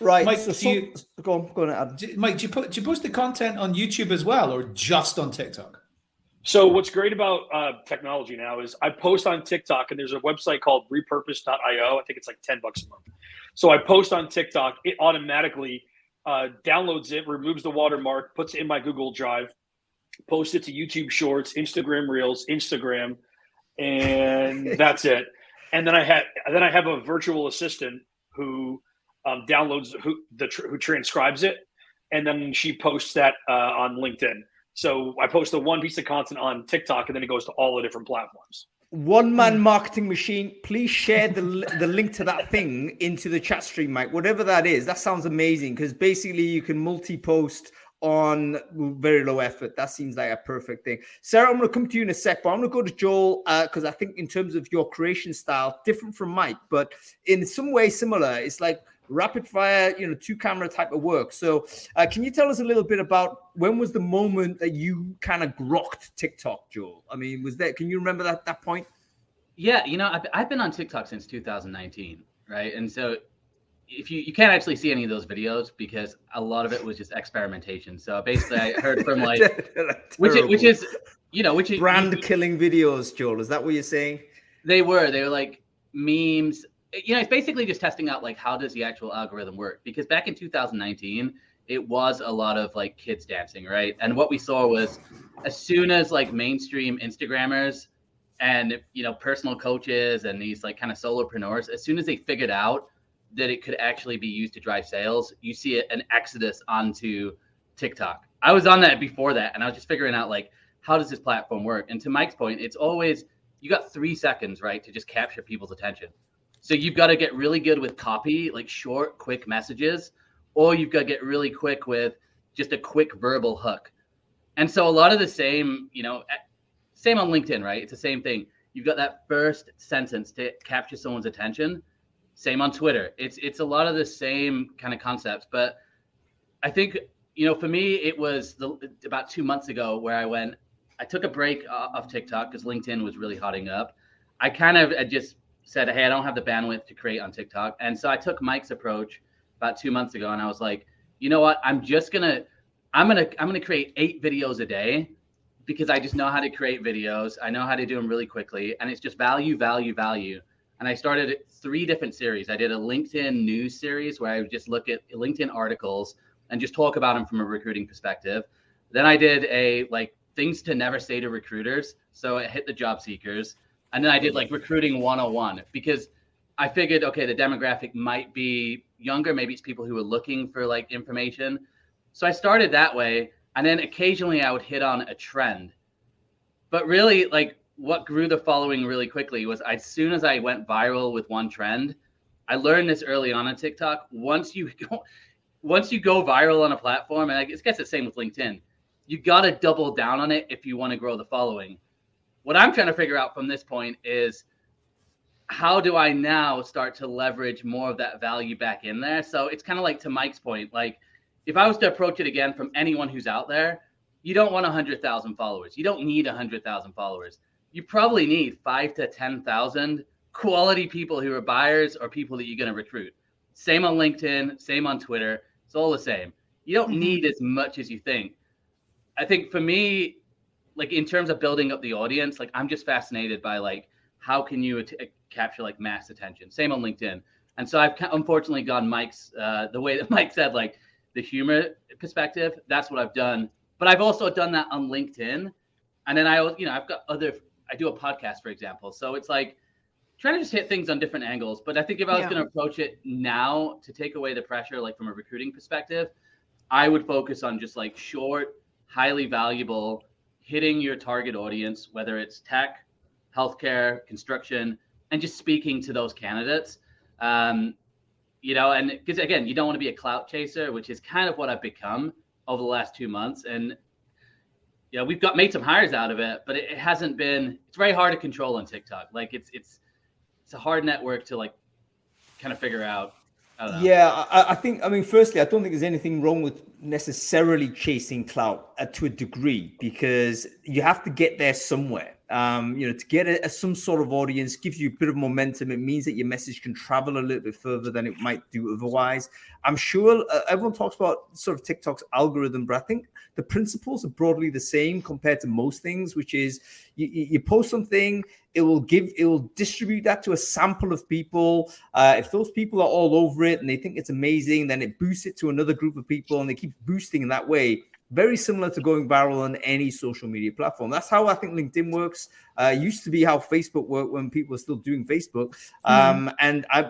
Right. Mike, so, do so- you- go on, go on, Adam. Do- Mike, do you, put, do you post the content on YouTube as well or just on TikTok? So what's great about uh, technology now is I post on TikTok and there's a website called repurpose.io. I think it's like 10 bucks a month. So I post on TikTok, it automatically uh, downloads it, removes the watermark, puts it in my Google Drive, posts it to YouTube Shorts, Instagram Reels, Instagram, and that's it. And then I had then I have a virtual assistant who um, downloads who the who transcribes it, and then she posts that uh, on LinkedIn. So I post the one piece of content on TikTok, and then it goes to all the different platforms. One man marketing machine. Please share the the link to that thing into the chat stream, Mike. Whatever that is, that sounds amazing because basically you can multi post on very low effort. That seems like a perfect thing. Sarah, I'm going to come to you in a sec, but I'm going to go to Joel because I think in terms of your creation style, different from Mike, but in some way similar. It's like rapid fire, you know, two camera type of work. So, uh, can you tell us a little bit about when was the moment that you kind of grokked TikTok, Joel? I mean, was that? Can you remember that that point? Yeah, you know, I've, I've been on TikTok since 2019, right? And so if you you can't actually see any of those videos because a lot of it was just experimentation. So basically, I heard from like which is, which is you know which is brand killing videos, Joel. Is that what you're saying? They were. They were like memes. You know, it's basically just testing out like how does the actual algorithm work? Because back in 2019, it was a lot of like kids dancing, right? And what we saw was as soon as like mainstream Instagrammers and you know personal coaches and these like kind of solopreneurs, as soon as they figured out that it could actually be used to drive sales, you see an exodus onto TikTok. I was on that before that, and I was just figuring out like how does this platform work. And to Mike's point, it's always you got three seconds right to just capture people's attention. So you've got to get really good with copy, like short, quick messages, or you've got to get really quick with just a quick verbal hook. And so a lot of the same, you know, same on LinkedIn, right? It's the same thing. You've got that first sentence to capture someone's attention same on Twitter. It's it's a lot of the same kind of concepts, but I think you know for me it was the, about two months ago where I went. I took a break off TikTok because LinkedIn was really hotting up. I kind of just said, "Hey, I don't have the bandwidth to create on TikTok," and so I took Mike's approach about two months ago, and I was like, "You know what? I'm just gonna, I'm gonna, I'm gonna create eight videos a day." Because I just know how to create videos. I know how to do them really quickly. And it's just value, value, value and I started three different series. I did a LinkedIn news series where I would just look at LinkedIn articles and just talk about them from a recruiting perspective. Then I did a like things to never say to recruiters. So it hit the job seekers. And then I did like recruiting 101 because I figured, okay, the demographic might be younger. Maybe it's people who are looking for like information. So I started that way. And then occasionally I would hit on a trend. But really, like what grew the following really quickly was as soon as I went viral with one trend, I learned this early on on TikTok. Once you go, once you go viral on a platform, and I guess it's the same with LinkedIn, you got to double down on it if you want to grow the following. What I'm trying to figure out from this point is how do I now start to leverage more of that value back in there? So it's kind of like to Mike's point, like if I was to approach it again from anyone who's out there, you don't want 100,000 followers. You don't need 100,000 followers you probably need five to 10,000 quality people who are buyers or people that you're going to recruit. Same on LinkedIn, same on Twitter. It's all the same. You don't mm-hmm. need as much as you think. I think for me, like in terms of building up the audience, like I'm just fascinated by like how can you at- capture like mass attention. Same on LinkedIn. And so I've unfortunately gone Mike's uh, the way that Mike said, like the humor perspective. That's what I've done. But I've also done that on LinkedIn. And then I, you know, I've got other I do a podcast, for example. So it's like trying to just hit things on different angles. But I think if I was yeah. going to approach it now to take away the pressure, like from a recruiting perspective, I would focus on just like short, highly valuable, hitting your target audience, whether it's tech, healthcare, construction, and just speaking to those candidates. Um, you know, and because again, you don't want to be a clout chaser, which is kind of what I've become over the last two months. And you know, we've got made some hires out of it, but it, it hasn't been. It's very hard to control on TikTok. Like it's it's it's a hard network to like kind of figure out. I yeah, I, I, think. I mean, firstly, I don't think there's anything wrong with necessarily chasing clout uh, to a degree because you have to get there somewhere um, you know, to get a, a, some sort of audience gives you a bit of momentum. It means that your message can travel a little bit further than it might do otherwise. I'm sure uh, everyone talks about sort of TikTok's algorithm, but I think the principles are broadly the same compared to most things, which is you, you post something, it will give, it will distribute that to a sample of people. Uh, if those people are all over it and they think it's amazing, then it boosts it to another group of people and they keep boosting in that way very similar to going viral on any social media platform. That's how I think LinkedIn works. Uh, used to be how Facebook worked when people were still doing Facebook. Um, mm. And I,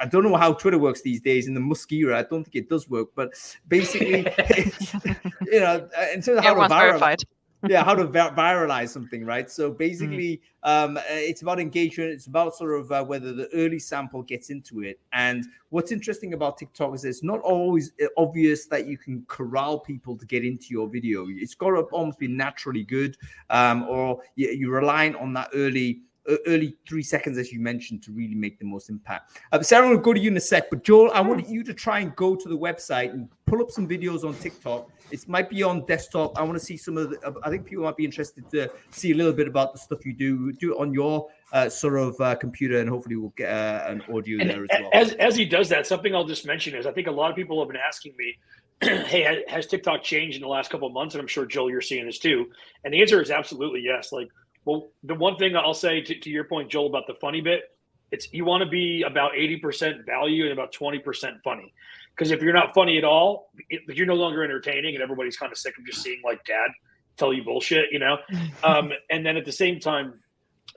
I don't know how Twitter works these days in the Musk era. I don't think it does work, but basically, you know, in terms of how viral, yeah, how to viralize something, right? So mm-hmm. basically, mm-hmm. um, it's about engagement. It's about sort of uh, whether the early sample gets into it. And what's interesting about TikTok is it's not always uh, obvious that you can corral people to get into your video. It's got to almost be naturally good, um, or you're relying on that early early three seconds, as you mentioned, to really make the most impact. Uh, Sarah, will go to you in a sec, but Joel, I want you to try and go to the website and pull up some videos on TikTok. It might be on desktop. I want to see some of the. I think people might be interested to see a little bit about the stuff you do. Do it on your uh, sort of uh, computer, and hopefully we'll get uh, an audio and there as well. As as he does that, something I'll just mention is I think a lot of people have been asking me, "Hey, has TikTok changed in the last couple of months?" And I'm sure Joel, you're seeing this too. And the answer is absolutely yes. Like, well, the one thing I'll say to, to your point, Joel, about the funny bit, it's you want to be about 80% value and about 20% funny. Because if you're not funny at all, it, you're no longer entertaining, and everybody's kind of sick of just seeing like dad tell you bullshit, you know. um, and then at the same time,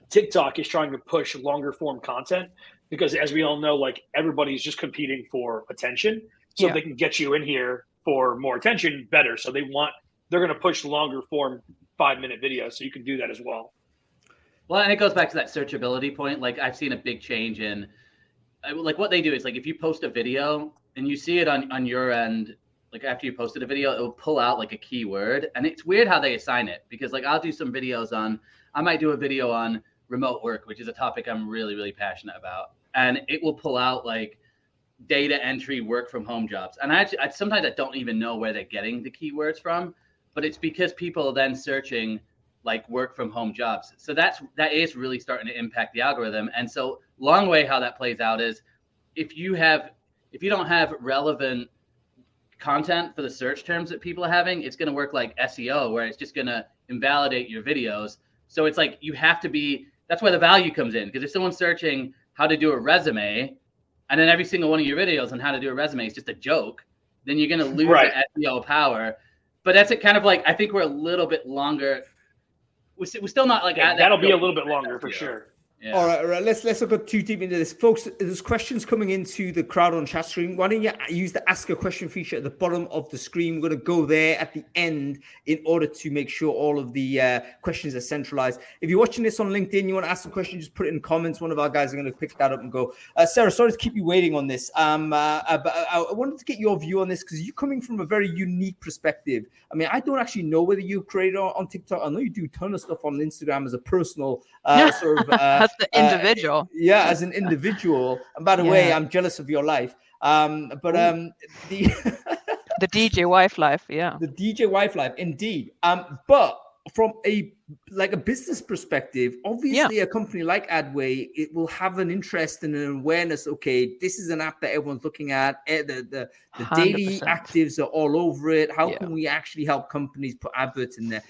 TikTok is trying to push longer form content because, as we all know, like everybody's just competing for attention. So yeah. they can get you in here for more attention, better. So they want they're going to push longer form five minute videos. So you can do that as well. Well, and it goes back to that searchability point. Like I've seen a big change in, like what they do is like if you post a video and you see it on on your end, like after you posted a video, it will pull out like a keyword, and it's weird how they assign it because like I'll do some videos on, I might do a video on remote work, which is a topic I'm really, really passionate about. And it will pull out like data entry work from home jobs. And I actually, I, sometimes I don't even know where they're getting the keywords from, but it's because people are then searching like work from home jobs. So that's, that is really starting to impact the algorithm. And so long way how that plays out is if you have, if you don't have relevant content for the search terms that people are having, it's going to work like SEO, where it's just going to invalidate your videos. So it's like you have to be that's where the value comes in. Because if someone's searching how to do a resume, and then every single one of your videos on how to do a resume is just a joke, then you're going to lose right. the SEO power. But that's it. Kind of like I think we're a little bit longer. We're, we're still not like yeah, that'll be a little bit longer for sure. Yeah. All right, all right. Let's let's not go too deep into this, folks. There's questions coming into the crowd on chat stream. Why don't you use the ask a question feature at the bottom of the screen? We're going to go there at the end in order to make sure all of the uh, questions are centralized. If you're watching this on LinkedIn, you want to ask a question, just put it in comments. One of our guys are going to pick that up and go. Uh, Sarah, sorry to keep you waiting on this. Um, uh, uh but I, I wanted to get your view on this because you're coming from a very unique perspective. I mean, I don't actually know whether you created on, on TikTok. I know you do a ton of stuff on Instagram as a personal uh, sort of. Uh, the uh, individual. yeah, as an individual. And by the yeah. way, I'm jealous of your life. Um, but um, the the DJ wife life, yeah. The DJ wife life, indeed. Um, but from a like a business perspective, obviously yeah. a company like Adway, it will have an interest and an awareness. Okay, this is an app that everyone's looking at. Eh, the the, the daily actives are all over it. How yeah. can we actually help companies put adverts in there?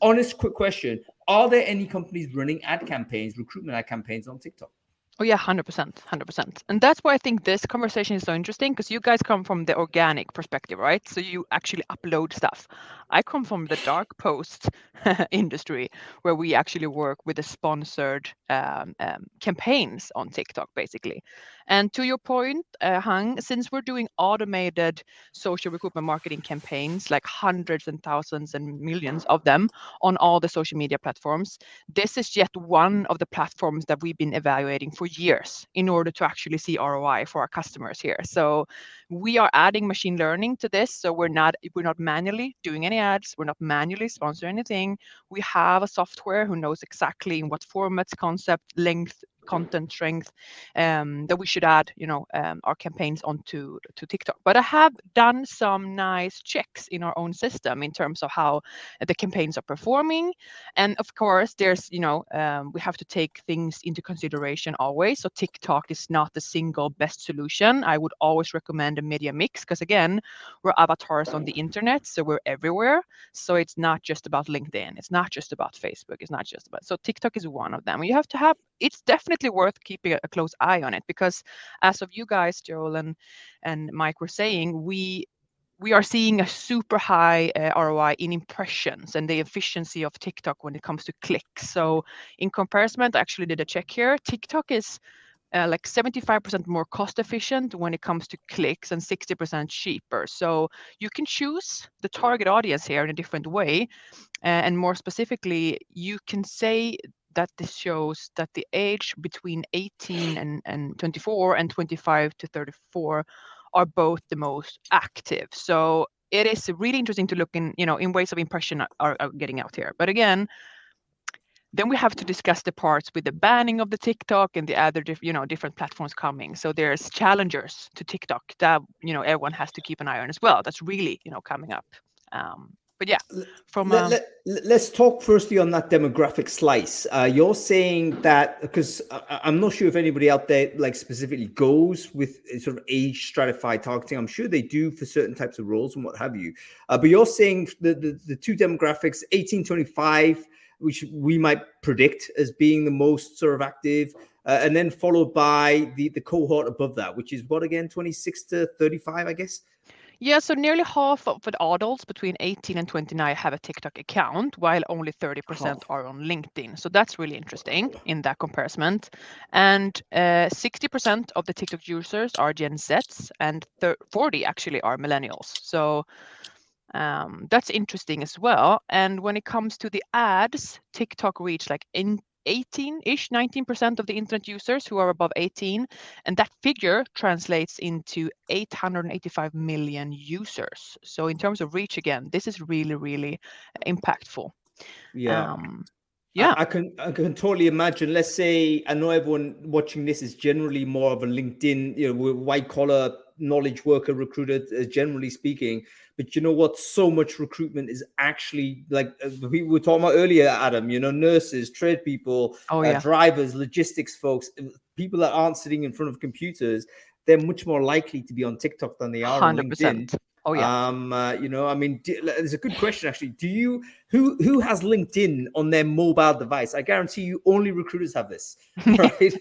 Honest, quick question: are there any companies running ad campaigns, recruitment ad campaigns on TikTok? Oh yeah, hundred percent, hundred percent, and that's why I think this conversation is so interesting because you guys come from the organic perspective, right? So you actually upload stuff. I come from the dark post industry where we actually work with the sponsored um, um, campaigns on TikTok, basically. And to your point, uh, Hung, since we're doing automated social recruitment marketing campaigns, like hundreds and thousands and millions of them on all the social media platforms, this is yet one of the platforms that we've been evaluating for years in order to actually see ROI for our customers here. So we are adding machine learning to this. So we're not we're not manually doing any ads. We're not manually sponsoring anything. We have a software who knows exactly in what formats, concept, length, content strength um, that we should add, you know, um, our campaigns onto to TikTok. But I have done some nice checks in our own system in terms of how the campaigns are performing, and of course, there's, you know, um, we have to take things into consideration always. So TikTok is not the single best solution. I would always recommend a media mix because again, we're avatars on the internet, so we're everywhere. So it's not just about LinkedIn. It's not just about Facebook. It's not just about. So TikTok is one of them. You have to have. It's definitely definitely worth keeping a close eye on it because as of you guys, Joel and and Mike were saying, we we are seeing a super high uh, ROI in impressions and the efficiency of TikTok when it comes to clicks. So in comparison, I actually did a check here. TikTok is uh, like 75% more cost efficient when it comes to clicks and 60% cheaper. So you can choose the target audience here in a different way. Uh, and more specifically, you can say that this shows that the age between 18 and, and 24 and 25 to 34 are both the most active. So it is really interesting to look in, you know, in ways of impression are, are getting out here. But again, then we have to discuss the parts with the banning of the TikTok and the other, you know, different platforms coming. So there's challengers to TikTok that you know everyone has to keep an eye on as well. That's really you know coming up. Um, but yeah, from let, um, let, us talk firstly on that demographic slice. Uh, you're saying that because I'm not sure if anybody out there like specifically goes with sort of age stratified targeting. I'm sure they do for certain types of roles and what have you. Uh, but you're saying the, the the two demographics, 1825, which we might predict as being the most sort of active. Uh, and then followed by the, the cohort above that, which is what again, 26 to 35, I guess. Yeah, so nearly half of the adults between 18 and 29 have a TikTok account, while only 30% Half. are on LinkedIn. So that's really interesting in that comparison. And uh, 60% of the TikTok users are Gen Zs, and thir- 40 actually are millennials. So um, that's interesting as well. And when it comes to the ads, TikTok reach like in 18-ish, 19% of the internet users who are above 18, and that figure translates into 885 million users. So in terms of reach, again, this is really, really impactful. Yeah. Um, I- yeah. I, can I can totally imagine. Let's say I know everyone watching this is generally more of a LinkedIn, you know, white collar knowledge worker recruiter, uh, generally speaking. But you know what? So much recruitment is actually like uh, we were talking about earlier, Adam. You know, nurses, trade people, oh uh, drivers, logistics folks, uh, people that aren't sitting in front of computers. They're much more likely to be on TikTok than they are on Hundred LinkedIn. Oh yeah. Um, uh, you know, I mean, do, there's a good question actually. Do you who who has LinkedIn on their mobile device? I guarantee you, only recruiters have this, right?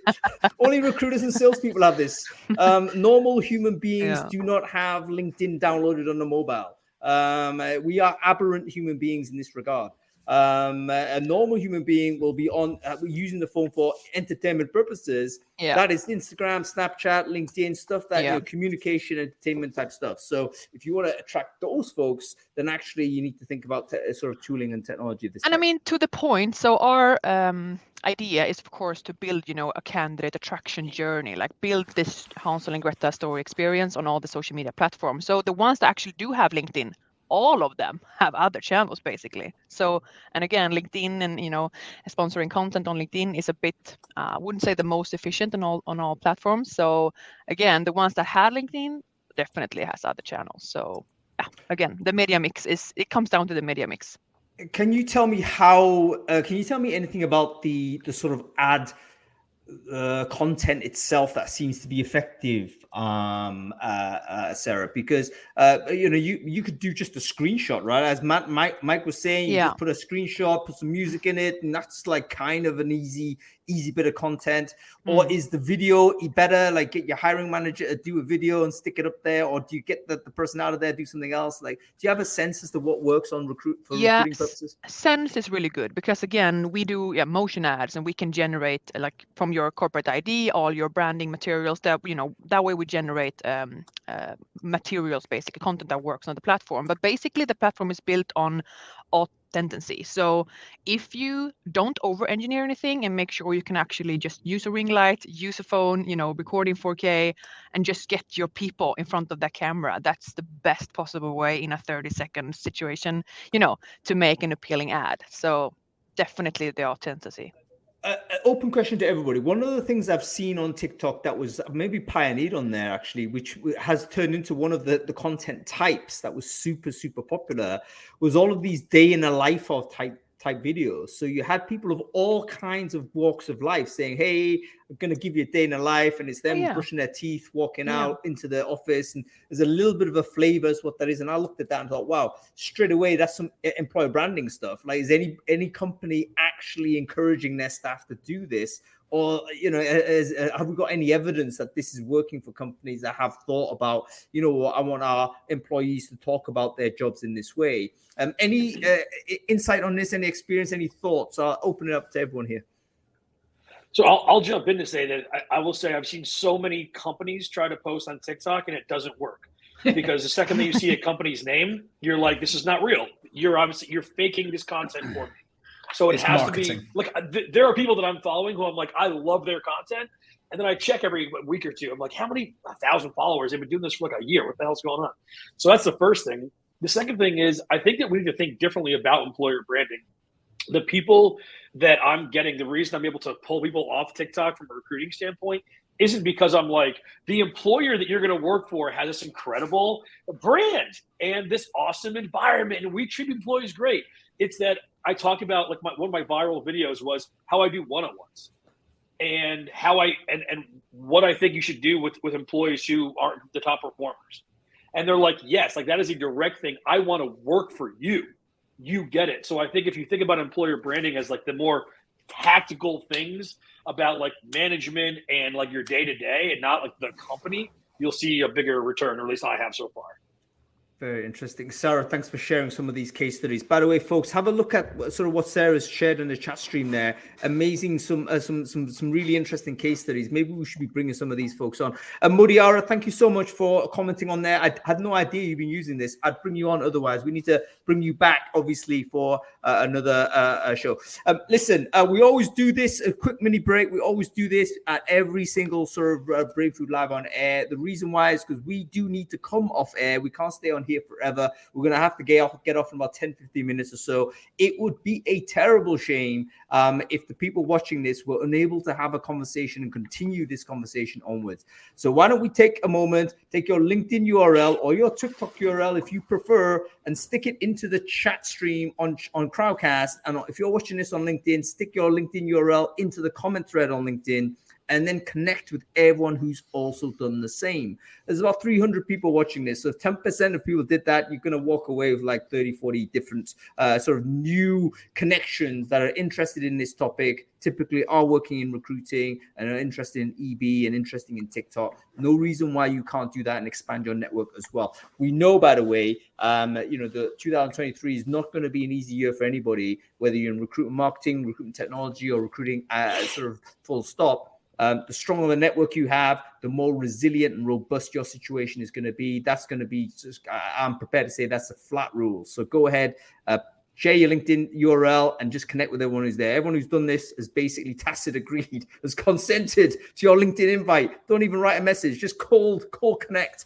only recruiters and salespeople have this. Um, normal human beings Yeah. do not have LinkedIn downloaded on the mobile. Um, uh, we are aberrant human beings in this regard. Um, a a normal human being will be on uh, using the phone for entertainment purposes. yeah. That is Instagram, Snapchat, LinkedIn, stuff that you Yeah. know, communication, entertainment type stuff. So if you want to attract those folks, then actually you need to think about te- sort of tooling and technology. This and I mean, to the point. So our um, idea is, of course, to build, you know, a candidate attraction journey, like build this Hansel and Greta story experience on all the social media platforms. So the ones that actually do have LinkedIn, all of them have other channels, basically. So, and again, LinkedIn and you know, sponsoring content on LinkedIn is a bit, uh, I wouldn't say the most efficient on all on all platforms. So, again, the ones that had LinkedIn definitely has other channels. So, yeah, again, the media mix is it comes down to the media mix. Can you tell me how? Uh, can you tell me anything about the the sort of ad uh, content itself that seems to be effective, um, uh, uh, Sarah? Because uh, you know you you could do just a screenshot, right? As Matt, Mike Mike was saying, you Yeah. just put a screenshot, put some music in it, and that's like kind of an easy easy bit of content. Or Mm. is the video better? Like get your hiring manager to do a video and stick it up there, or do you get the, the person out of there do something else? Like, do you have a sense as to what works on recruit for Yeah, recruiting purposes? Sense is really good because again, we do yeah, motion ads and we can generate like from your corporate ID, all your branding materials. That you know that way we generate um, uh, materials, basically content that works on the platform. But basically, the platform is built on authenticity. So if you don't over-engineer anything and make sure you can actually just use a ring light, use a phone, you know, recording 4K, and just get your people in front of that camera, that's the best possible way in a 30-second situation you know, to make an appealing ad. So definitely the authenticity. Uh, open question to everybody. One of the things I've seen on TikTok that was maybe pioneered on there actually, which has turned into one of the, the content types that was super, super popular, was all of these day in a life of type type videos. So you had people of all kinds of walks of life saying, Hey, I'm gonna give you a day in a life, and it's them oh, yeah. brushing their teeth, walking Yeah. out into the office, and there's a little bit of a flavor as what that is. And I looked at that and thought, wow, straight away, that's some employer branding stuff. Like, is any any company actually encouraging their staff to do this? Or you know, uh, have we got any evidence that this is working for companies that have thought about, you know, what I want our employees to talk about their jobs in this way? Um, any uh, insight on this? Any experience? Any thoughts? I'll open it up to everyone here. So I'll, I'll jump in to say that I, I will say I've seen so many companies try to post on TikTok and it doesn't work because the second that you see a company's name, you're like, this is not real. You're obviously you're faking this content for me. So it It's has to be. Look, uh, th- there are people that I'm following who I'm like, I love their content, and then I check every week or two. I'm like, how many a thousand followers? They've been doing this for like a year. What the hell's going on? So that's the first thing. The second thing is, I think that we need to think differently about employer branding. the people that I'm getting, the reason I'm able to pull people off TikTok from a recruiting standpoint isn't because I'm like the employer that you're going to work for has this incredible brand and this awesome environment, and we treat employees great. It's that I talk about like my, one of my viral videos was how I do one-on-ones and how I and and what I think you should do with with employees who aren't the top performers. And they're like, yes, like that is a direct thing. I want to work for you. You get it. So I think if you think about employer branding as like the more tactical things about like management and like your day to day and not like the company, you'll see a bigger return, or at least I have so far. Very interesting. Sarah, thanks for sharing some of these case studies. By the way, folks, have a look at sort of what Sarah's shared in the chat stream there. Amazing, some uh, some some some really interesting case studies. Maybe we should be bringing some of these folks on. And uh, Modiara, thank you so much for commenting on there. I had no idea you've been using this. I'd bring you on otherwise. We need to bring you back, obviously, for uh, another uh, uh show. Um, listen, uh, we always do this, a quick mini break. We always do this at every single sort of Brainfood Live on air. The reason why is because we do need to come off air. We can't stay on here forever. We're going to have to get off, get off in about 10, 15 minutes or so. It would be a terrible shame um, if the people watching this were unable to have a conversation and continue this conversation onwards. So why don't we take a moment, take your LinkedIn URL or your TikTok URL if you prefer, and stick it into the chat stream on, on Crowdcast. And if you're watching this on LinkedIn, stick your LinkedIn URL into the comment thread on LinkedIn and then connect with everyone who's also done the same. There's about 300 people watching this. So if 10% of people did that, you're going to walk away with like 30, 40 different uh, sort of new connections that are interested in this topic, typically are working in recruiting and are interested in EB and interested in TikTok. No reason why you can't do that and expand your network as well. We know, by the way, um, you know, the 2023 is not going to be an easy year for anybody, whether you're in recruitment marketing, recruitment technology, or recruiting uh, sort of full stop um, the stronger the network you have, the more resilient and robust your situation is going to be. That's going to be, just, I'm prepared to say that's a flat rule. So go ahead, uh, share your LinkedIn URL and just connect with everyone who's there. Everyone who's done this has basically tacit agreed, has consented to your LinkedIn invite. Don't even write a message, just call, call connect.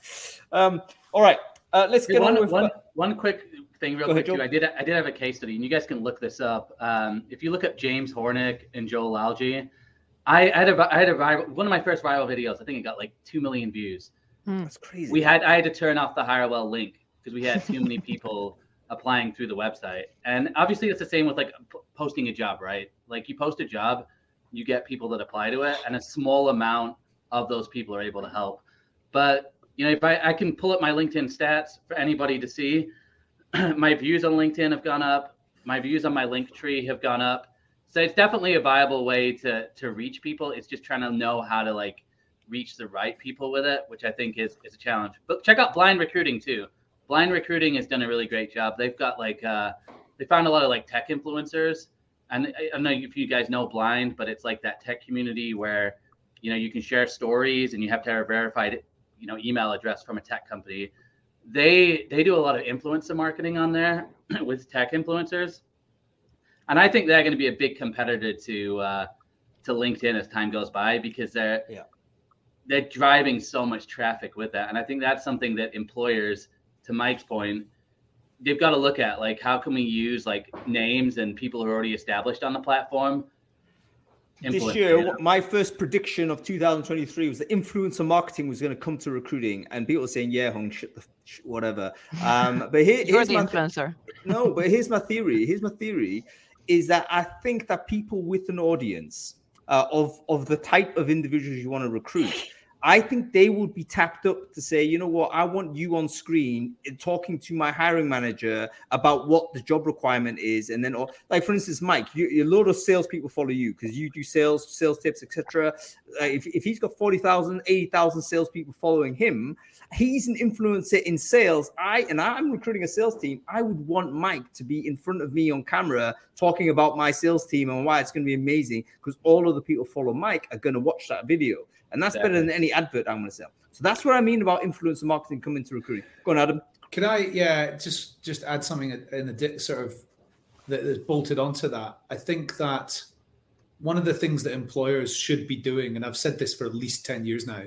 Um, all right, uh, let's get one, on with one, one quick thing real Go quick ahead, too. I did I did have a case study, and you guys can look this up. Um, if you look up James Hornick and Joel Lalgee, I, I had a I had a viral one of my first viral videos. I think it got like two million views. Mm. That's crazy. We had I had to turn off the Hirewell link because we had too many people applying through the website. And obviously, it's the same with like p- posting a job, right? Like you post a job, you get people that apply to it, and a small amount of those people are able to help. But you know, if I, I can pull up my LinkedIn stats for anybody to see, my views on LinkedIn have gone up. My views on my link tree have gone up so it's definitely a viable way to to reach people. It's just trying to know how to like reach the right people with it, which I think is is a challenge. But check out Blind Recruiting too. Blind Recruiting has done a really great job. They've got like uh, they found a lot of like tech influencers, and I, I don't know if you guys know Blind, but it's like that tech community where you know you can share stories and you have to have a verified you know email address from a tech company. They they do a lot of influencer marketing on there with tech influencers and I think they're going to be a big competitor to uh, to LinkedIn as time goes by because they're yeah. they're driving so much traffic with that, and I think that's something that employers, to Mike's point, they've got to look at like how can we use like names and people who are already established on the platform. This year, my first prediction of 2023 was that influencer marketing was going to come to recruiting, and people were saying, "Yeah, Hung, shit, the whatever." Um, but here, here's the my influencer. Th- no, but here's my theory. Here's my theory is that I think that people with an audience uh, of of the type of individuals you want to recruit, I think they would be tapped up to say, you know what, I want you on screen talking to my hiring manager about what the job requirement is, and then, or, like for instance, Mike, you, a lot of salespeople follow you because you do sales, sales tips, etc. Uh, if, if he's got 40,000, 80,000 salespeople following him, he's an influencer in sales. I and I'm recruiting a sales team. I would want Mike to be in front of me on camera talking about my sales team and why it's going to be amazing because all of the people follow Mike are going to watch that video, and that's better than any advert I'm going to sell. So that's what I mean about influencer marketing coming to recruiting. Go on, Adam. Can I, yeah, just just add something in the sort of that is bolted onto that? I think that one of the things that employers should be doing, and I've said this for at least ten years now,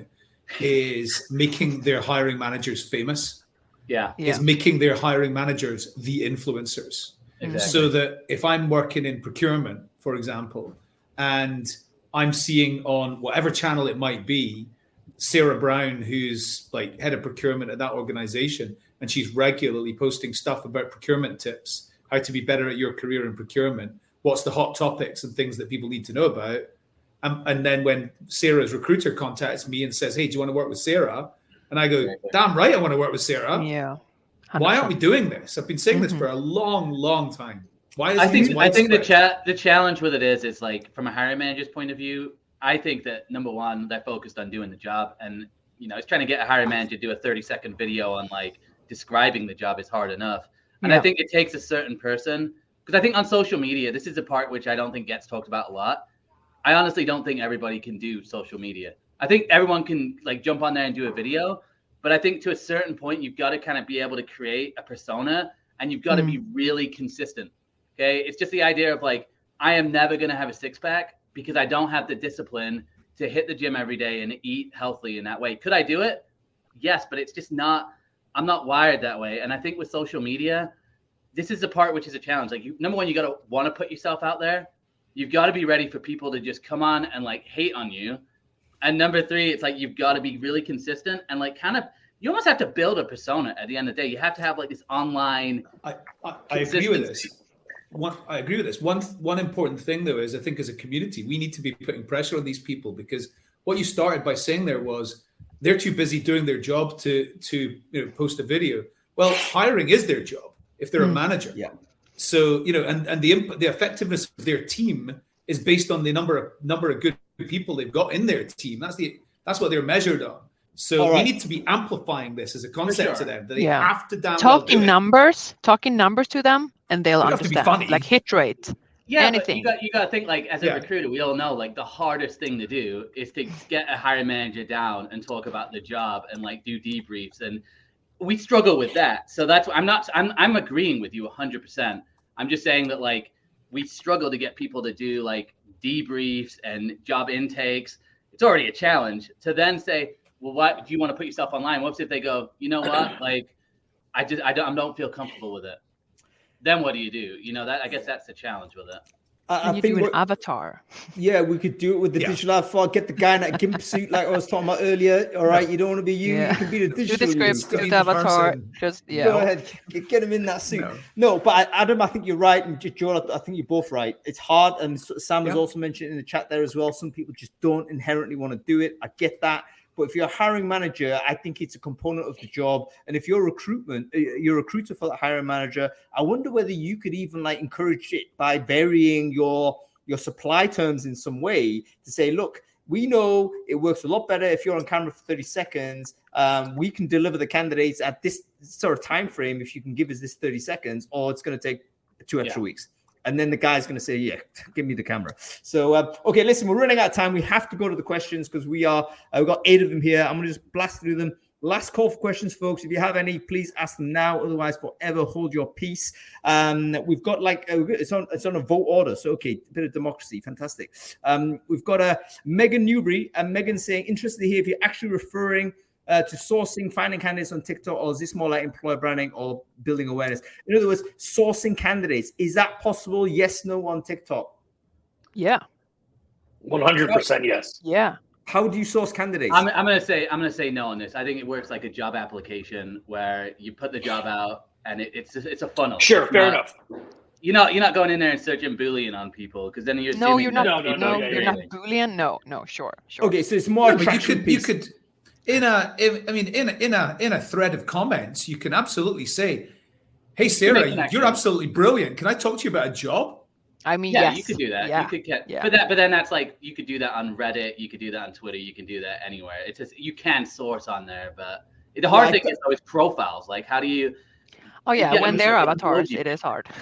is making their hiring managers famous. Yeah. Is making their hiring managers the influencers. Exactly. So that if I'm working in procurement, for example, and I'm seeing on whatever channel it might be, Sarah Brown, who's like head of procurement at that organization, and she's regularly posting stuff about procurement tips, how to be better at your career in procurement, what's the hot topics and things that people need to know about. Um, and then when Sarah's recruiter contacts me and says, Hey, do you want to work with Sarah? And I go, Damn right, I want to work with Sarah. Yeah. Why aren't we doing this? I've been saying this Mhm. for a long, long time. Why is I think I think the widespread? chat the challenge with it is is like from a hiring manager's point of view. I think that number one, they're focused on doing the job, and you know, it's trying to get a hiring manager to do a thirty second video on like describing the job is hard enough. And I think it takes a certain person because I think on social media, this is a part which I don't think gets talked about a lot. I honestly don't think everybody can do social media. I think everyone can like jump on there and do a video, but I think to a certain point, you've got to kind of be able to create a persona and you've got to be mm-hmm. really consistent. Okay. It's just the idea of like, I am never going to have a six pack because I don't have the discipline to hit the gym every day and eat healthily in that way. Could I do it? Yes, but it's just not, I'm not wired that way. And I think with social media, this is the part which is a challenge. Like, you, number one, you got to want to put yourself out there. You've got to be ready for people to just come on and like hate on you. And number three, it's like you've got to be really consistent and like kind of, you almost have to build a persona at the end of the day. You have to have like this online I, I, I agree with this. One, I agree with this. One one important thing though is I think as a community we need to be putting pressure on these people because what you started by saying there was they're too busy doing their job to to you know, post a video. Well, hiring is their job if they're a Mm. manager. Yeah. So you know, and and the imp- the effectiveness of their team is based on the number of number of good people they've got in their team. That's the that's what they're measured on. So All we need to be amplifying this as a concept to them that they Yeah. have to damn Talk do in numbers, talk in numbers to them, and they'll You have to be understand. funny. Like hit rate. Yeah, but anything. you got you got to think like as a Yeah. recruiter, we all know like the hardest thing to do is to get a hiring manager down and talk about the job and like do debriefs, and we struggle with that. So that's I'm not I'm I'm agreeing with you 100. percent I'm just saying that like we struggle to get people to do like debriefs and job intakes. It's already a challenge to then say, well, what do you want to put yourself online? What if they go, you know what, like I just I don't I don't feel comfortable with it. Then what do you do? You know that I guess that's the challenge with it. I, I you think do an what- avatar. Yeah, we could do it with the Yeah. digital avatar. Get the guy in that gimp suit, like I was talking about earlier. All right, you don't want to be you. Yeah. You can be the Do digital. the script, Go do the the avatar. person. Just Go ahead, get, get him in that suit. No. No. but Adam, I think you're right, and Joel, I think you're both right. It's hard, and Sam has Yeah. also mentioned in the chat there as well. Some people just don't inherently want to do it. I get that, but if you're a hiring manager, I think it's a component of the job. And if you're recruitment, uh, you're a recruiter for the hiring manager, I wonder whether you could even like encourage it by varying your your supply terms in some way to say, look, we know it works a lot better if you're on camera for 30 seconds. Um, we can deliver the candidates at this sort of time frame if you can give us this 30 seconds, or it's going to take two extra weeks. And then the guy's going to say, "Yeah, give me the camera." So, um, okay, listen, we're running out of time. We have to go to the questions because we are. Uh, we've got eight of them here. I'm going to just blast through them. Last call for questions, folks. If you have any, please ask them now. Otherwise, forever hold your peace. Um, we've got like uh, it's on it's on a vote order. So okay, bit of democracy, fantastic. Um, we've got a Megan Newbury and Megan saying, interested hear if you're actually referring uh, to sourcing, finding candidates on TikTok, or is this more like employer branding or building awareness? In other words, sourcing candidates. Is that possible? Yes, no on TikTok. Yeah. One hundred percent yes. Yeah. How do you source candidates? I'm, I'm gonna say I'm gonna say no on this. I think it works like a job application where you put the job out and it, it's it's a funnel. Sure, It's fair not- enough. You're not you're not going in there and searching boolean on people because then you're No, you're not. No, no, people no, you're not. Boolean. No, no, sure, sure. okay, so it's more Yeah, but you attraction could, you could, in a, in, I mean, in a, in a in a thread of comments, you can absolutely say, "Hey, Sarah, connections. you're absolutely brilliant. Can I talk to you about a job?" I mean, Yeah, yes. you could do that. Yeah. You could get, yeah. but that, but then that's like you could do that on Reddit. You could do that on Twitter. You can do that anywhere. It's just you can source on there, but the hard Yeah, thing is always profiles. Like, how do you? oh yeah, yeah, when you they're avatars, it is hard.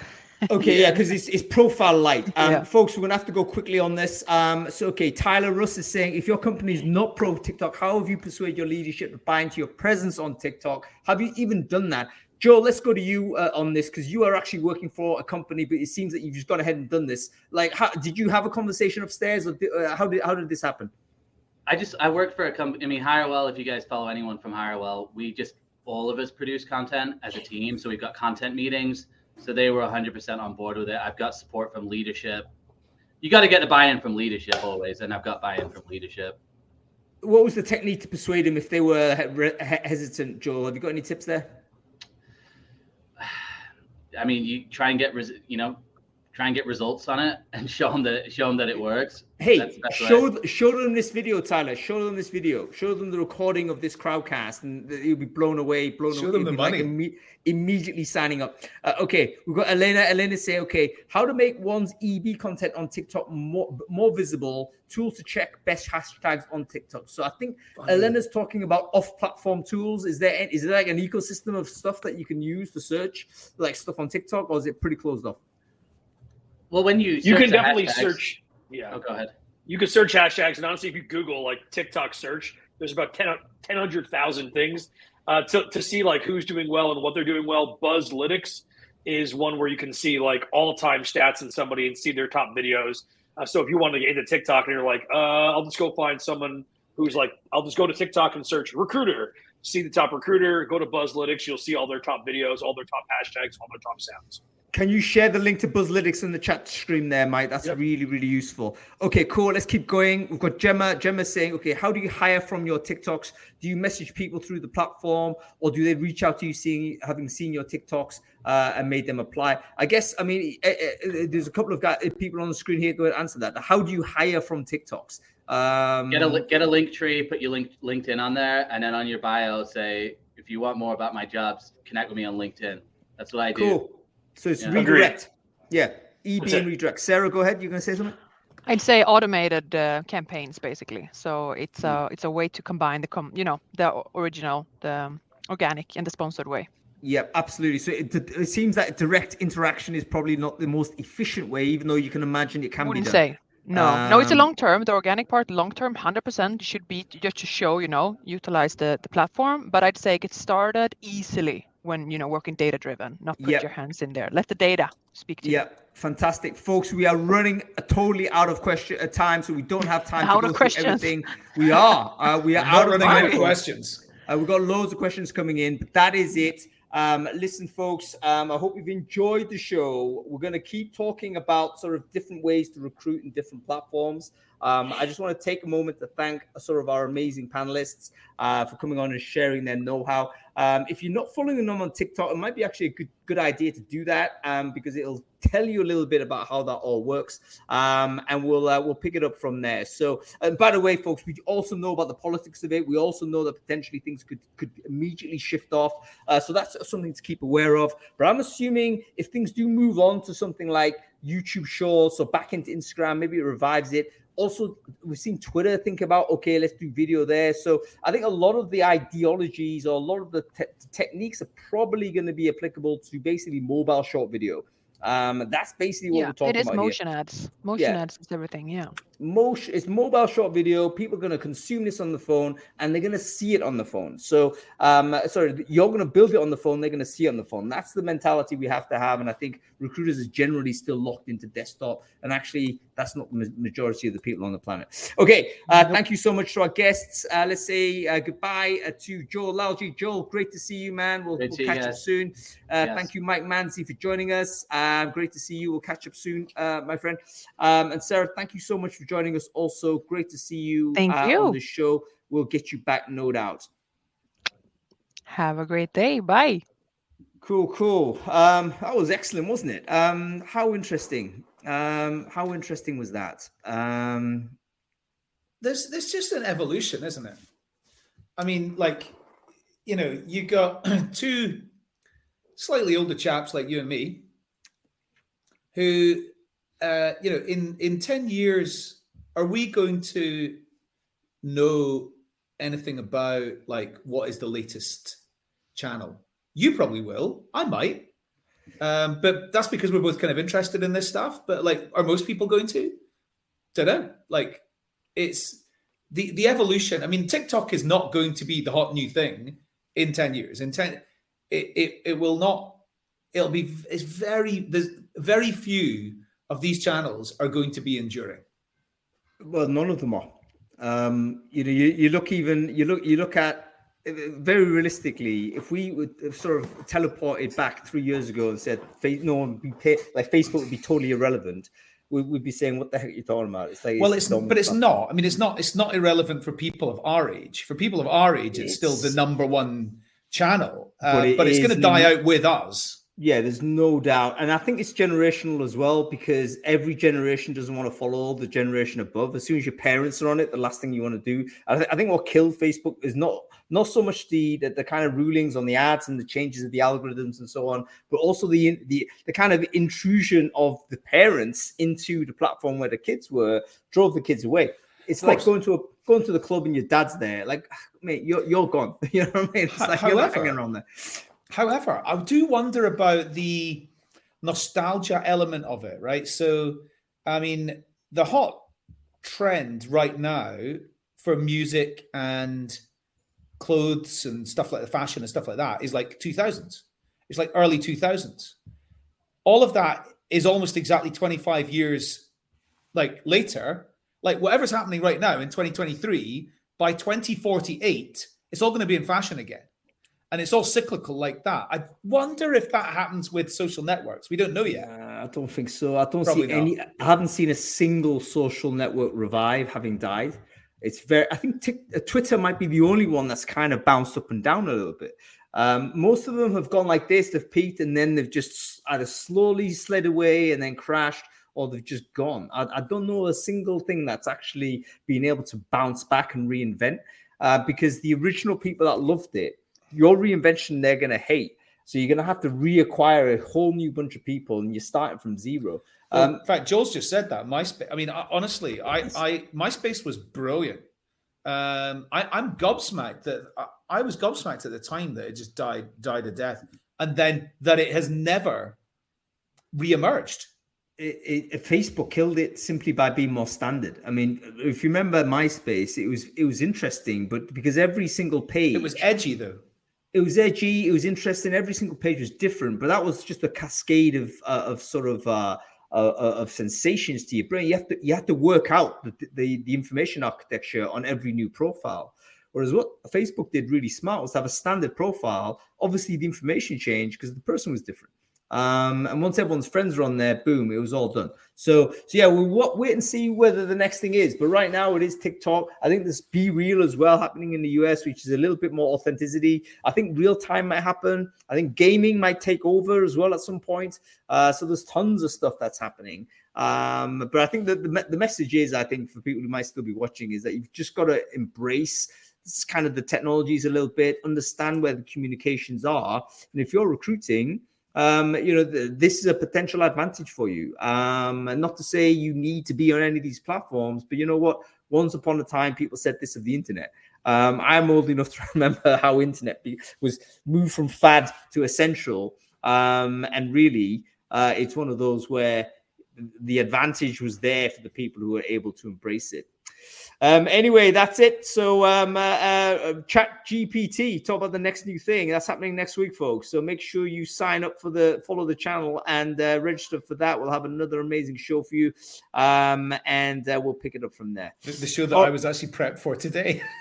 Okay, yeah, because it's, it's profile light. Um, Yeah. Folks, we're going to have to go quickly on this. Um, so, okay, Tyler Russ is saying if your company is not pro TikTok, how have you persuaded your leadership to buy into your presence on TikTok? Have you even done that? Joe, let's go to you uh, on this because you are actually working for a company, but it seems that you've just gone ahead and done this. Like, how, did you have a conversation upstairs, or did, uh, how did how did this happen? I just I work for a company. I mean, Hirewell. If you guys follow anyone from Hirewell, we just all of us produce content as a team. So we've got content meetings So they were 100% on board with it. I've got support from leadership. You got to get the buy-in from leadership always, and I've got buy-in from leadership. What was the technique to persuade them if they were hesitant, Joel? Have you got any tips there? I mean, you try and get, res- you know, try and get results on it and show them that show them that it works. Hey, show show them this video, Tyler. Show them this video. Show them the recording of this crowdcast, and you'll be blown away. Blown show away. them the money. Like imme- immediately signing up. Uh, okay, we've got Elena. Elena say, okay, how to make one's EB content on TikTok more more visible. Tools to check best hashtags on TikTok. So I think Funny. Elena's talking about off-platform tools. Is there is there like an ecosystem of stuff that you can use to search like stuff on TikTok, or is it pretty closed off? Well, when you you can definitely hashtags, search. Yeah. Oh, go ahead. You can search hashtags, and honestly, if you Google like TikTok search, there's about 10, 100,000 things uh, to, to see like who's doing well and what they're doing well. Buzzlytics is one where you can see like all time stats in somebody and see their top videos. Uh, so if you want to get into TikTok and you're like, uh, I'll just go find someone who's like, I'll just go to TikTok and search recruiter, see the top recruiter, go to Buzzlytics, you'll see all their top videos, all their top hashtags, all their top sounds. Can you share the link to Buzzlytics in the chat stream there, Mike? That's yep. really, really useful. Okay, cool. Let's keep going. We've got Gemma. Gemma saying, okay, how do you hire from your TikToks? Do you message people through the platform or do they reach out to you seeing having seen your TikToks uh, and made them apply? I guess, I mean, uh, uh, there's a couple of guys, people on the screen here. Go ahead and answer that. How do you hire from TikToks? Um, get a get a Linktree, put your link LinkedIn on there, and then on your bio say, if you want more about my jobs, connect with me on LinkedIn. That's what I do. Cool. So it's yeah. redirect. Yeah, EB and redirect. Sara, go ahead. You're going to say something. I'd say automated uh, campaigns, basically. So it's a it's a way to combine the com you know the original, the organic, and the sponsored way. Yeah, absolutely. So it, it seems that direct interaction is probably not the most efficient way, even though you can imagine it can Wouldn't be done. say. No, um, no, it's a um, long term. The organic part, long term, hundred percent should be just to show, you know, utilize the the platform. But I'd say get started easily when you know working data driven not put yep. your hands in there let the data speak to you. yeah fantastic folks we are running totally out of question uh, time so we don't have time out to go through everything we are uh, we are out of running out of questions uh, we've got loads of questions coming in but that is it um, listen, folks, um, I hope you've enjoyed the show. We're going to keep talking about sort of different ways to recruit in different platforms. Um, I just want to take a moment to thank sort of our amazing panelists uh, for coming on and sharing their know-how. Um, if you're not following them on TikTok, it might be actually a good good idea to do that um, because it'll tell you a little bit about how that all works, um, and we'll uh, we'll pick it up from there. So, and by the way, folks, we also know about the politics of it. We also know that potentially things could could immediately shift off. Uh, so that's something to keep aware of. But I'm assuming if things do move on to something like YouTube Shorts or back into Instagram, maybe it revives it also we've seen twitter think about okay let's do video there so i think a lot of the ideologies or a lot of the te- techniques are probably going to be applicable to basically mobile short video um, that's basically what yeah, we're talking about. It is about motion here. ads. Motion yeah. ads is everything. Yeah. Motion it's mobile short video. People are going to consume this on the phone and they're going to see it on the phone. So, um, sorry, you're going to build it on the phone. They're going to see it on the phone. That's the mentality we have to have. And I think recruiters are generally still locked into desktop. And actually, that's not the majority of the people on the planet. Okay. Uh, thank you so much to our guests. Uh, let's say uh, goodbye uh, to Joel Lalgee. Joel, great to see you, man. We'll, we'll catch up soon. Uh, yes. Thank you, Mike Manzi, for joining us. Um, great to see you. We'll catch up soon, uh, my friend. Um, and Sara, thank you so much for joining us. Also, great to see you, thank you. on the show. We'll get you back, no doubt. Have a great day. Bye. Cool, cool. Um, that was excellent, wasn't it? Um, how interesting. Um, how interesting was that? Um, there's there's just an evolution, isn't it? I mean, like, you know, you got two slightly older chaps like you and me, who, uh, you know, in in ten years, are we going to know anything about like what is the latest channel? You probably will. I might. Um, but that's because we're both kind of interested in this stuff. But like, are most people going to? Don't know. Like, it's the the evolution. I mean, TikTok is not going to be the hot new thing in ten years. In ten, it it, it will not. It'll be. It's very. There's very few of these channels are going to be enduring. Well, none of them are. Um, you know, you, you look even you look you look at very realistically, if we would have sort of teleported back three years ago and said no one would be pay, like Facebook would be totally irrelevant, we would be saying, "What the heck are you talking about?" It's like well, it's, it's but it's not. I mean, it's not. It's not irrelevant for people of our age. For people of our age, it's, it's still the number one channel, uh, but, it but it's going to die out with us. Yeah, there's no doubt. And I think it's generational as well because every generation doesn't want to follow the generation above. As soon as your parents are on it, the last thing you want to do. I, th- I think what killed Facebook is not not so much the, the, the kind of rulings on the ads and the changes of the algorithms and so on, but also the the the kind of intrusion of the parents into the platform where the kids were drove the kids away. It's like going to a going to the club and your dad's there. Like, mate, you're you're gone. You know what I mean? It's like However, you're hanging around there. However, I do wonder about the nostalgia element of it, right? So, I mean, the hot trend right now for music and clothes and stuff like the fashion and stuff like that is like 2000s. It's like early 2000s. All of that is almost exactly 25 years like later. Like whatever's happening right now in 2023, by 2048, it's all going to be in fashion again and it's all cyclical like that. I wonder if that happens with social networks. We don't know yet. Uh, I don't think so. I don't Probably see any. I haven't seen a single social network revive having died. It's very. I think t- uh, Twitter might be the only one that's kind of bounced up and down a little bit. Um, most of them have gone like this. They've peaked and then they've just either slowly slid away and then crashed, or they've just gone. I, I don't know a single thing that's actually been able to bounce back and reinvent. Uh, because the original people that loved it your reinvention they're going to hate. So you're going to have to reacquire a whole new bunch of people, and you're starting from zero. Well, um, in fact, Joel's just said that MySpace. I mean, honestly, I, I MySpace was brilliant. Um, I, am gobsmacked that I, I, was gobsmacked at the time that it just died died a death, and then that it has never reemerged. It, it, Facebook killed it simply by being more standard. I mean, if you remember MySpace, it was it was interesting, but because every single page it was edgy though it was edgy. It was interesting. Every single page was different, but that was just a cascade of uh, of sort of uh, uh, uh, of sensations to your brain. You have to you have to work out the, the, the information architecture on every new profile. Whereas what Facebook did really smart was have a standard profile. Obviously, the information changed because the person was different. Um, and once everyone's friends are on there, boom, it was all done. So, so yeah, we'll wait and see whether the next thing is. But right now, it is TikTok. I think there's BeReal as well happening in the US, which is a little bit more authenticity. I think real time might happen. I think gaming might take over as well at some point. Uh, so there's tons of stuff that's happening. Um, but I think that the, the message is, I think, for people who might still be watching, is that you've just got to embrace kind of the technologies a little bit, understand where the communications are. And if you're recruiting, um, you know, th- this is a potential advantage for you. Um, and not to say you need to be on any of these platforms, but you know what? Once upon a time, people said this of the internet. Um, I'm old enough to remember how internet be- was moved from fad to essential. Um, and really, uh, it's one of those where the advantage was there for the people who were able to embrace it. Um, anyway, that's it. So, um, uh, uh, ChatGPT, talk about the next new thing that's happening next week, folks. So make sure you sign up for the follow the channel and uh, register for that. We'll have another amazing show for you, um, and uh, we'll pick it up from there. The show that oh, I was actually prepped for today.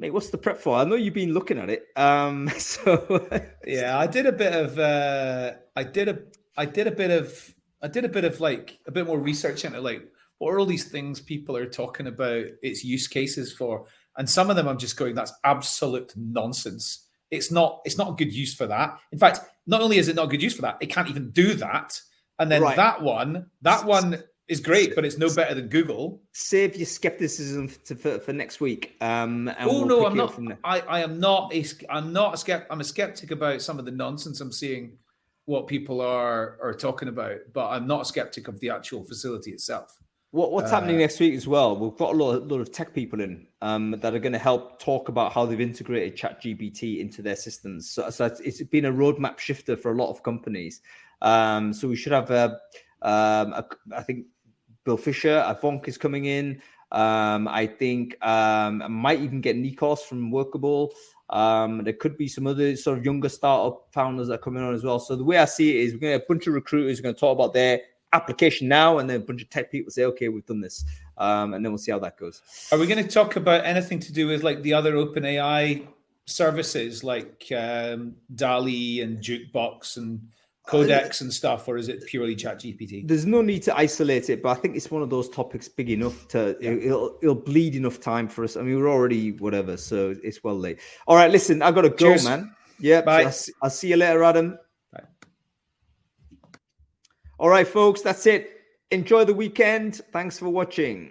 mate, what's the prep for? I know you've been looking at it. Um, so yeah, I did a bit of, uh, I did a, I did a bit of, I did a bit of like a bit more research into like what are all these things people are talking about its use cases for? And some of them I'm just going, that's absolute nonsense. It's not, it's not a good use for that. In fact, not only is it not a good use for that, it can't even do that. And then right. that one, that one is great, but it's no better than Google. Save your skepticism for, for, for next week. Um, oh we'll no, I'm not. I, I am not. A, I'm not a skeptic. I'm a skeptic about some of the nonsense I'm seeing. What people are are talking about, but I'm not a skeptic of the actual facility itself. What, what's uh, happening next week as well? We've got a lot, of, lot of tech people in um, that are going to help talk about how they've integrated ChatGPT into their systems. So, so it's, it's been a roadmap shifter for a lot of companies. Um, so we should have, a, um, a, I think, Bill Fisher, Avonk is coming in. Um, I think um, I might even get Nikos from Workable. Um, there could be some other sort of younger startup founders that are coming on as well. So the way I see it is, we're going to have a bunch of recruiters going to talk about their application now, and then a bunch of tech people say, okay, we've done this, um, and then we'll see how that goes. Are we going to talk about anything to do with like the other OpenAI services like um, DALL-E and Jukebox and Codex and stuff, or is it purely ChatGPT? There's no need to isolate it, but I think it's one of those topics big enough to Yeah. it'll, it'll bleed enough time for us. I mean, we're already whatever, so it's well late. All right, listen, I got to go, Cheers. man. Yeah, Bye. I'll, I'll see you later, Adam. All right, folks, that's it. Enjoy the weekend. Thanks for watching.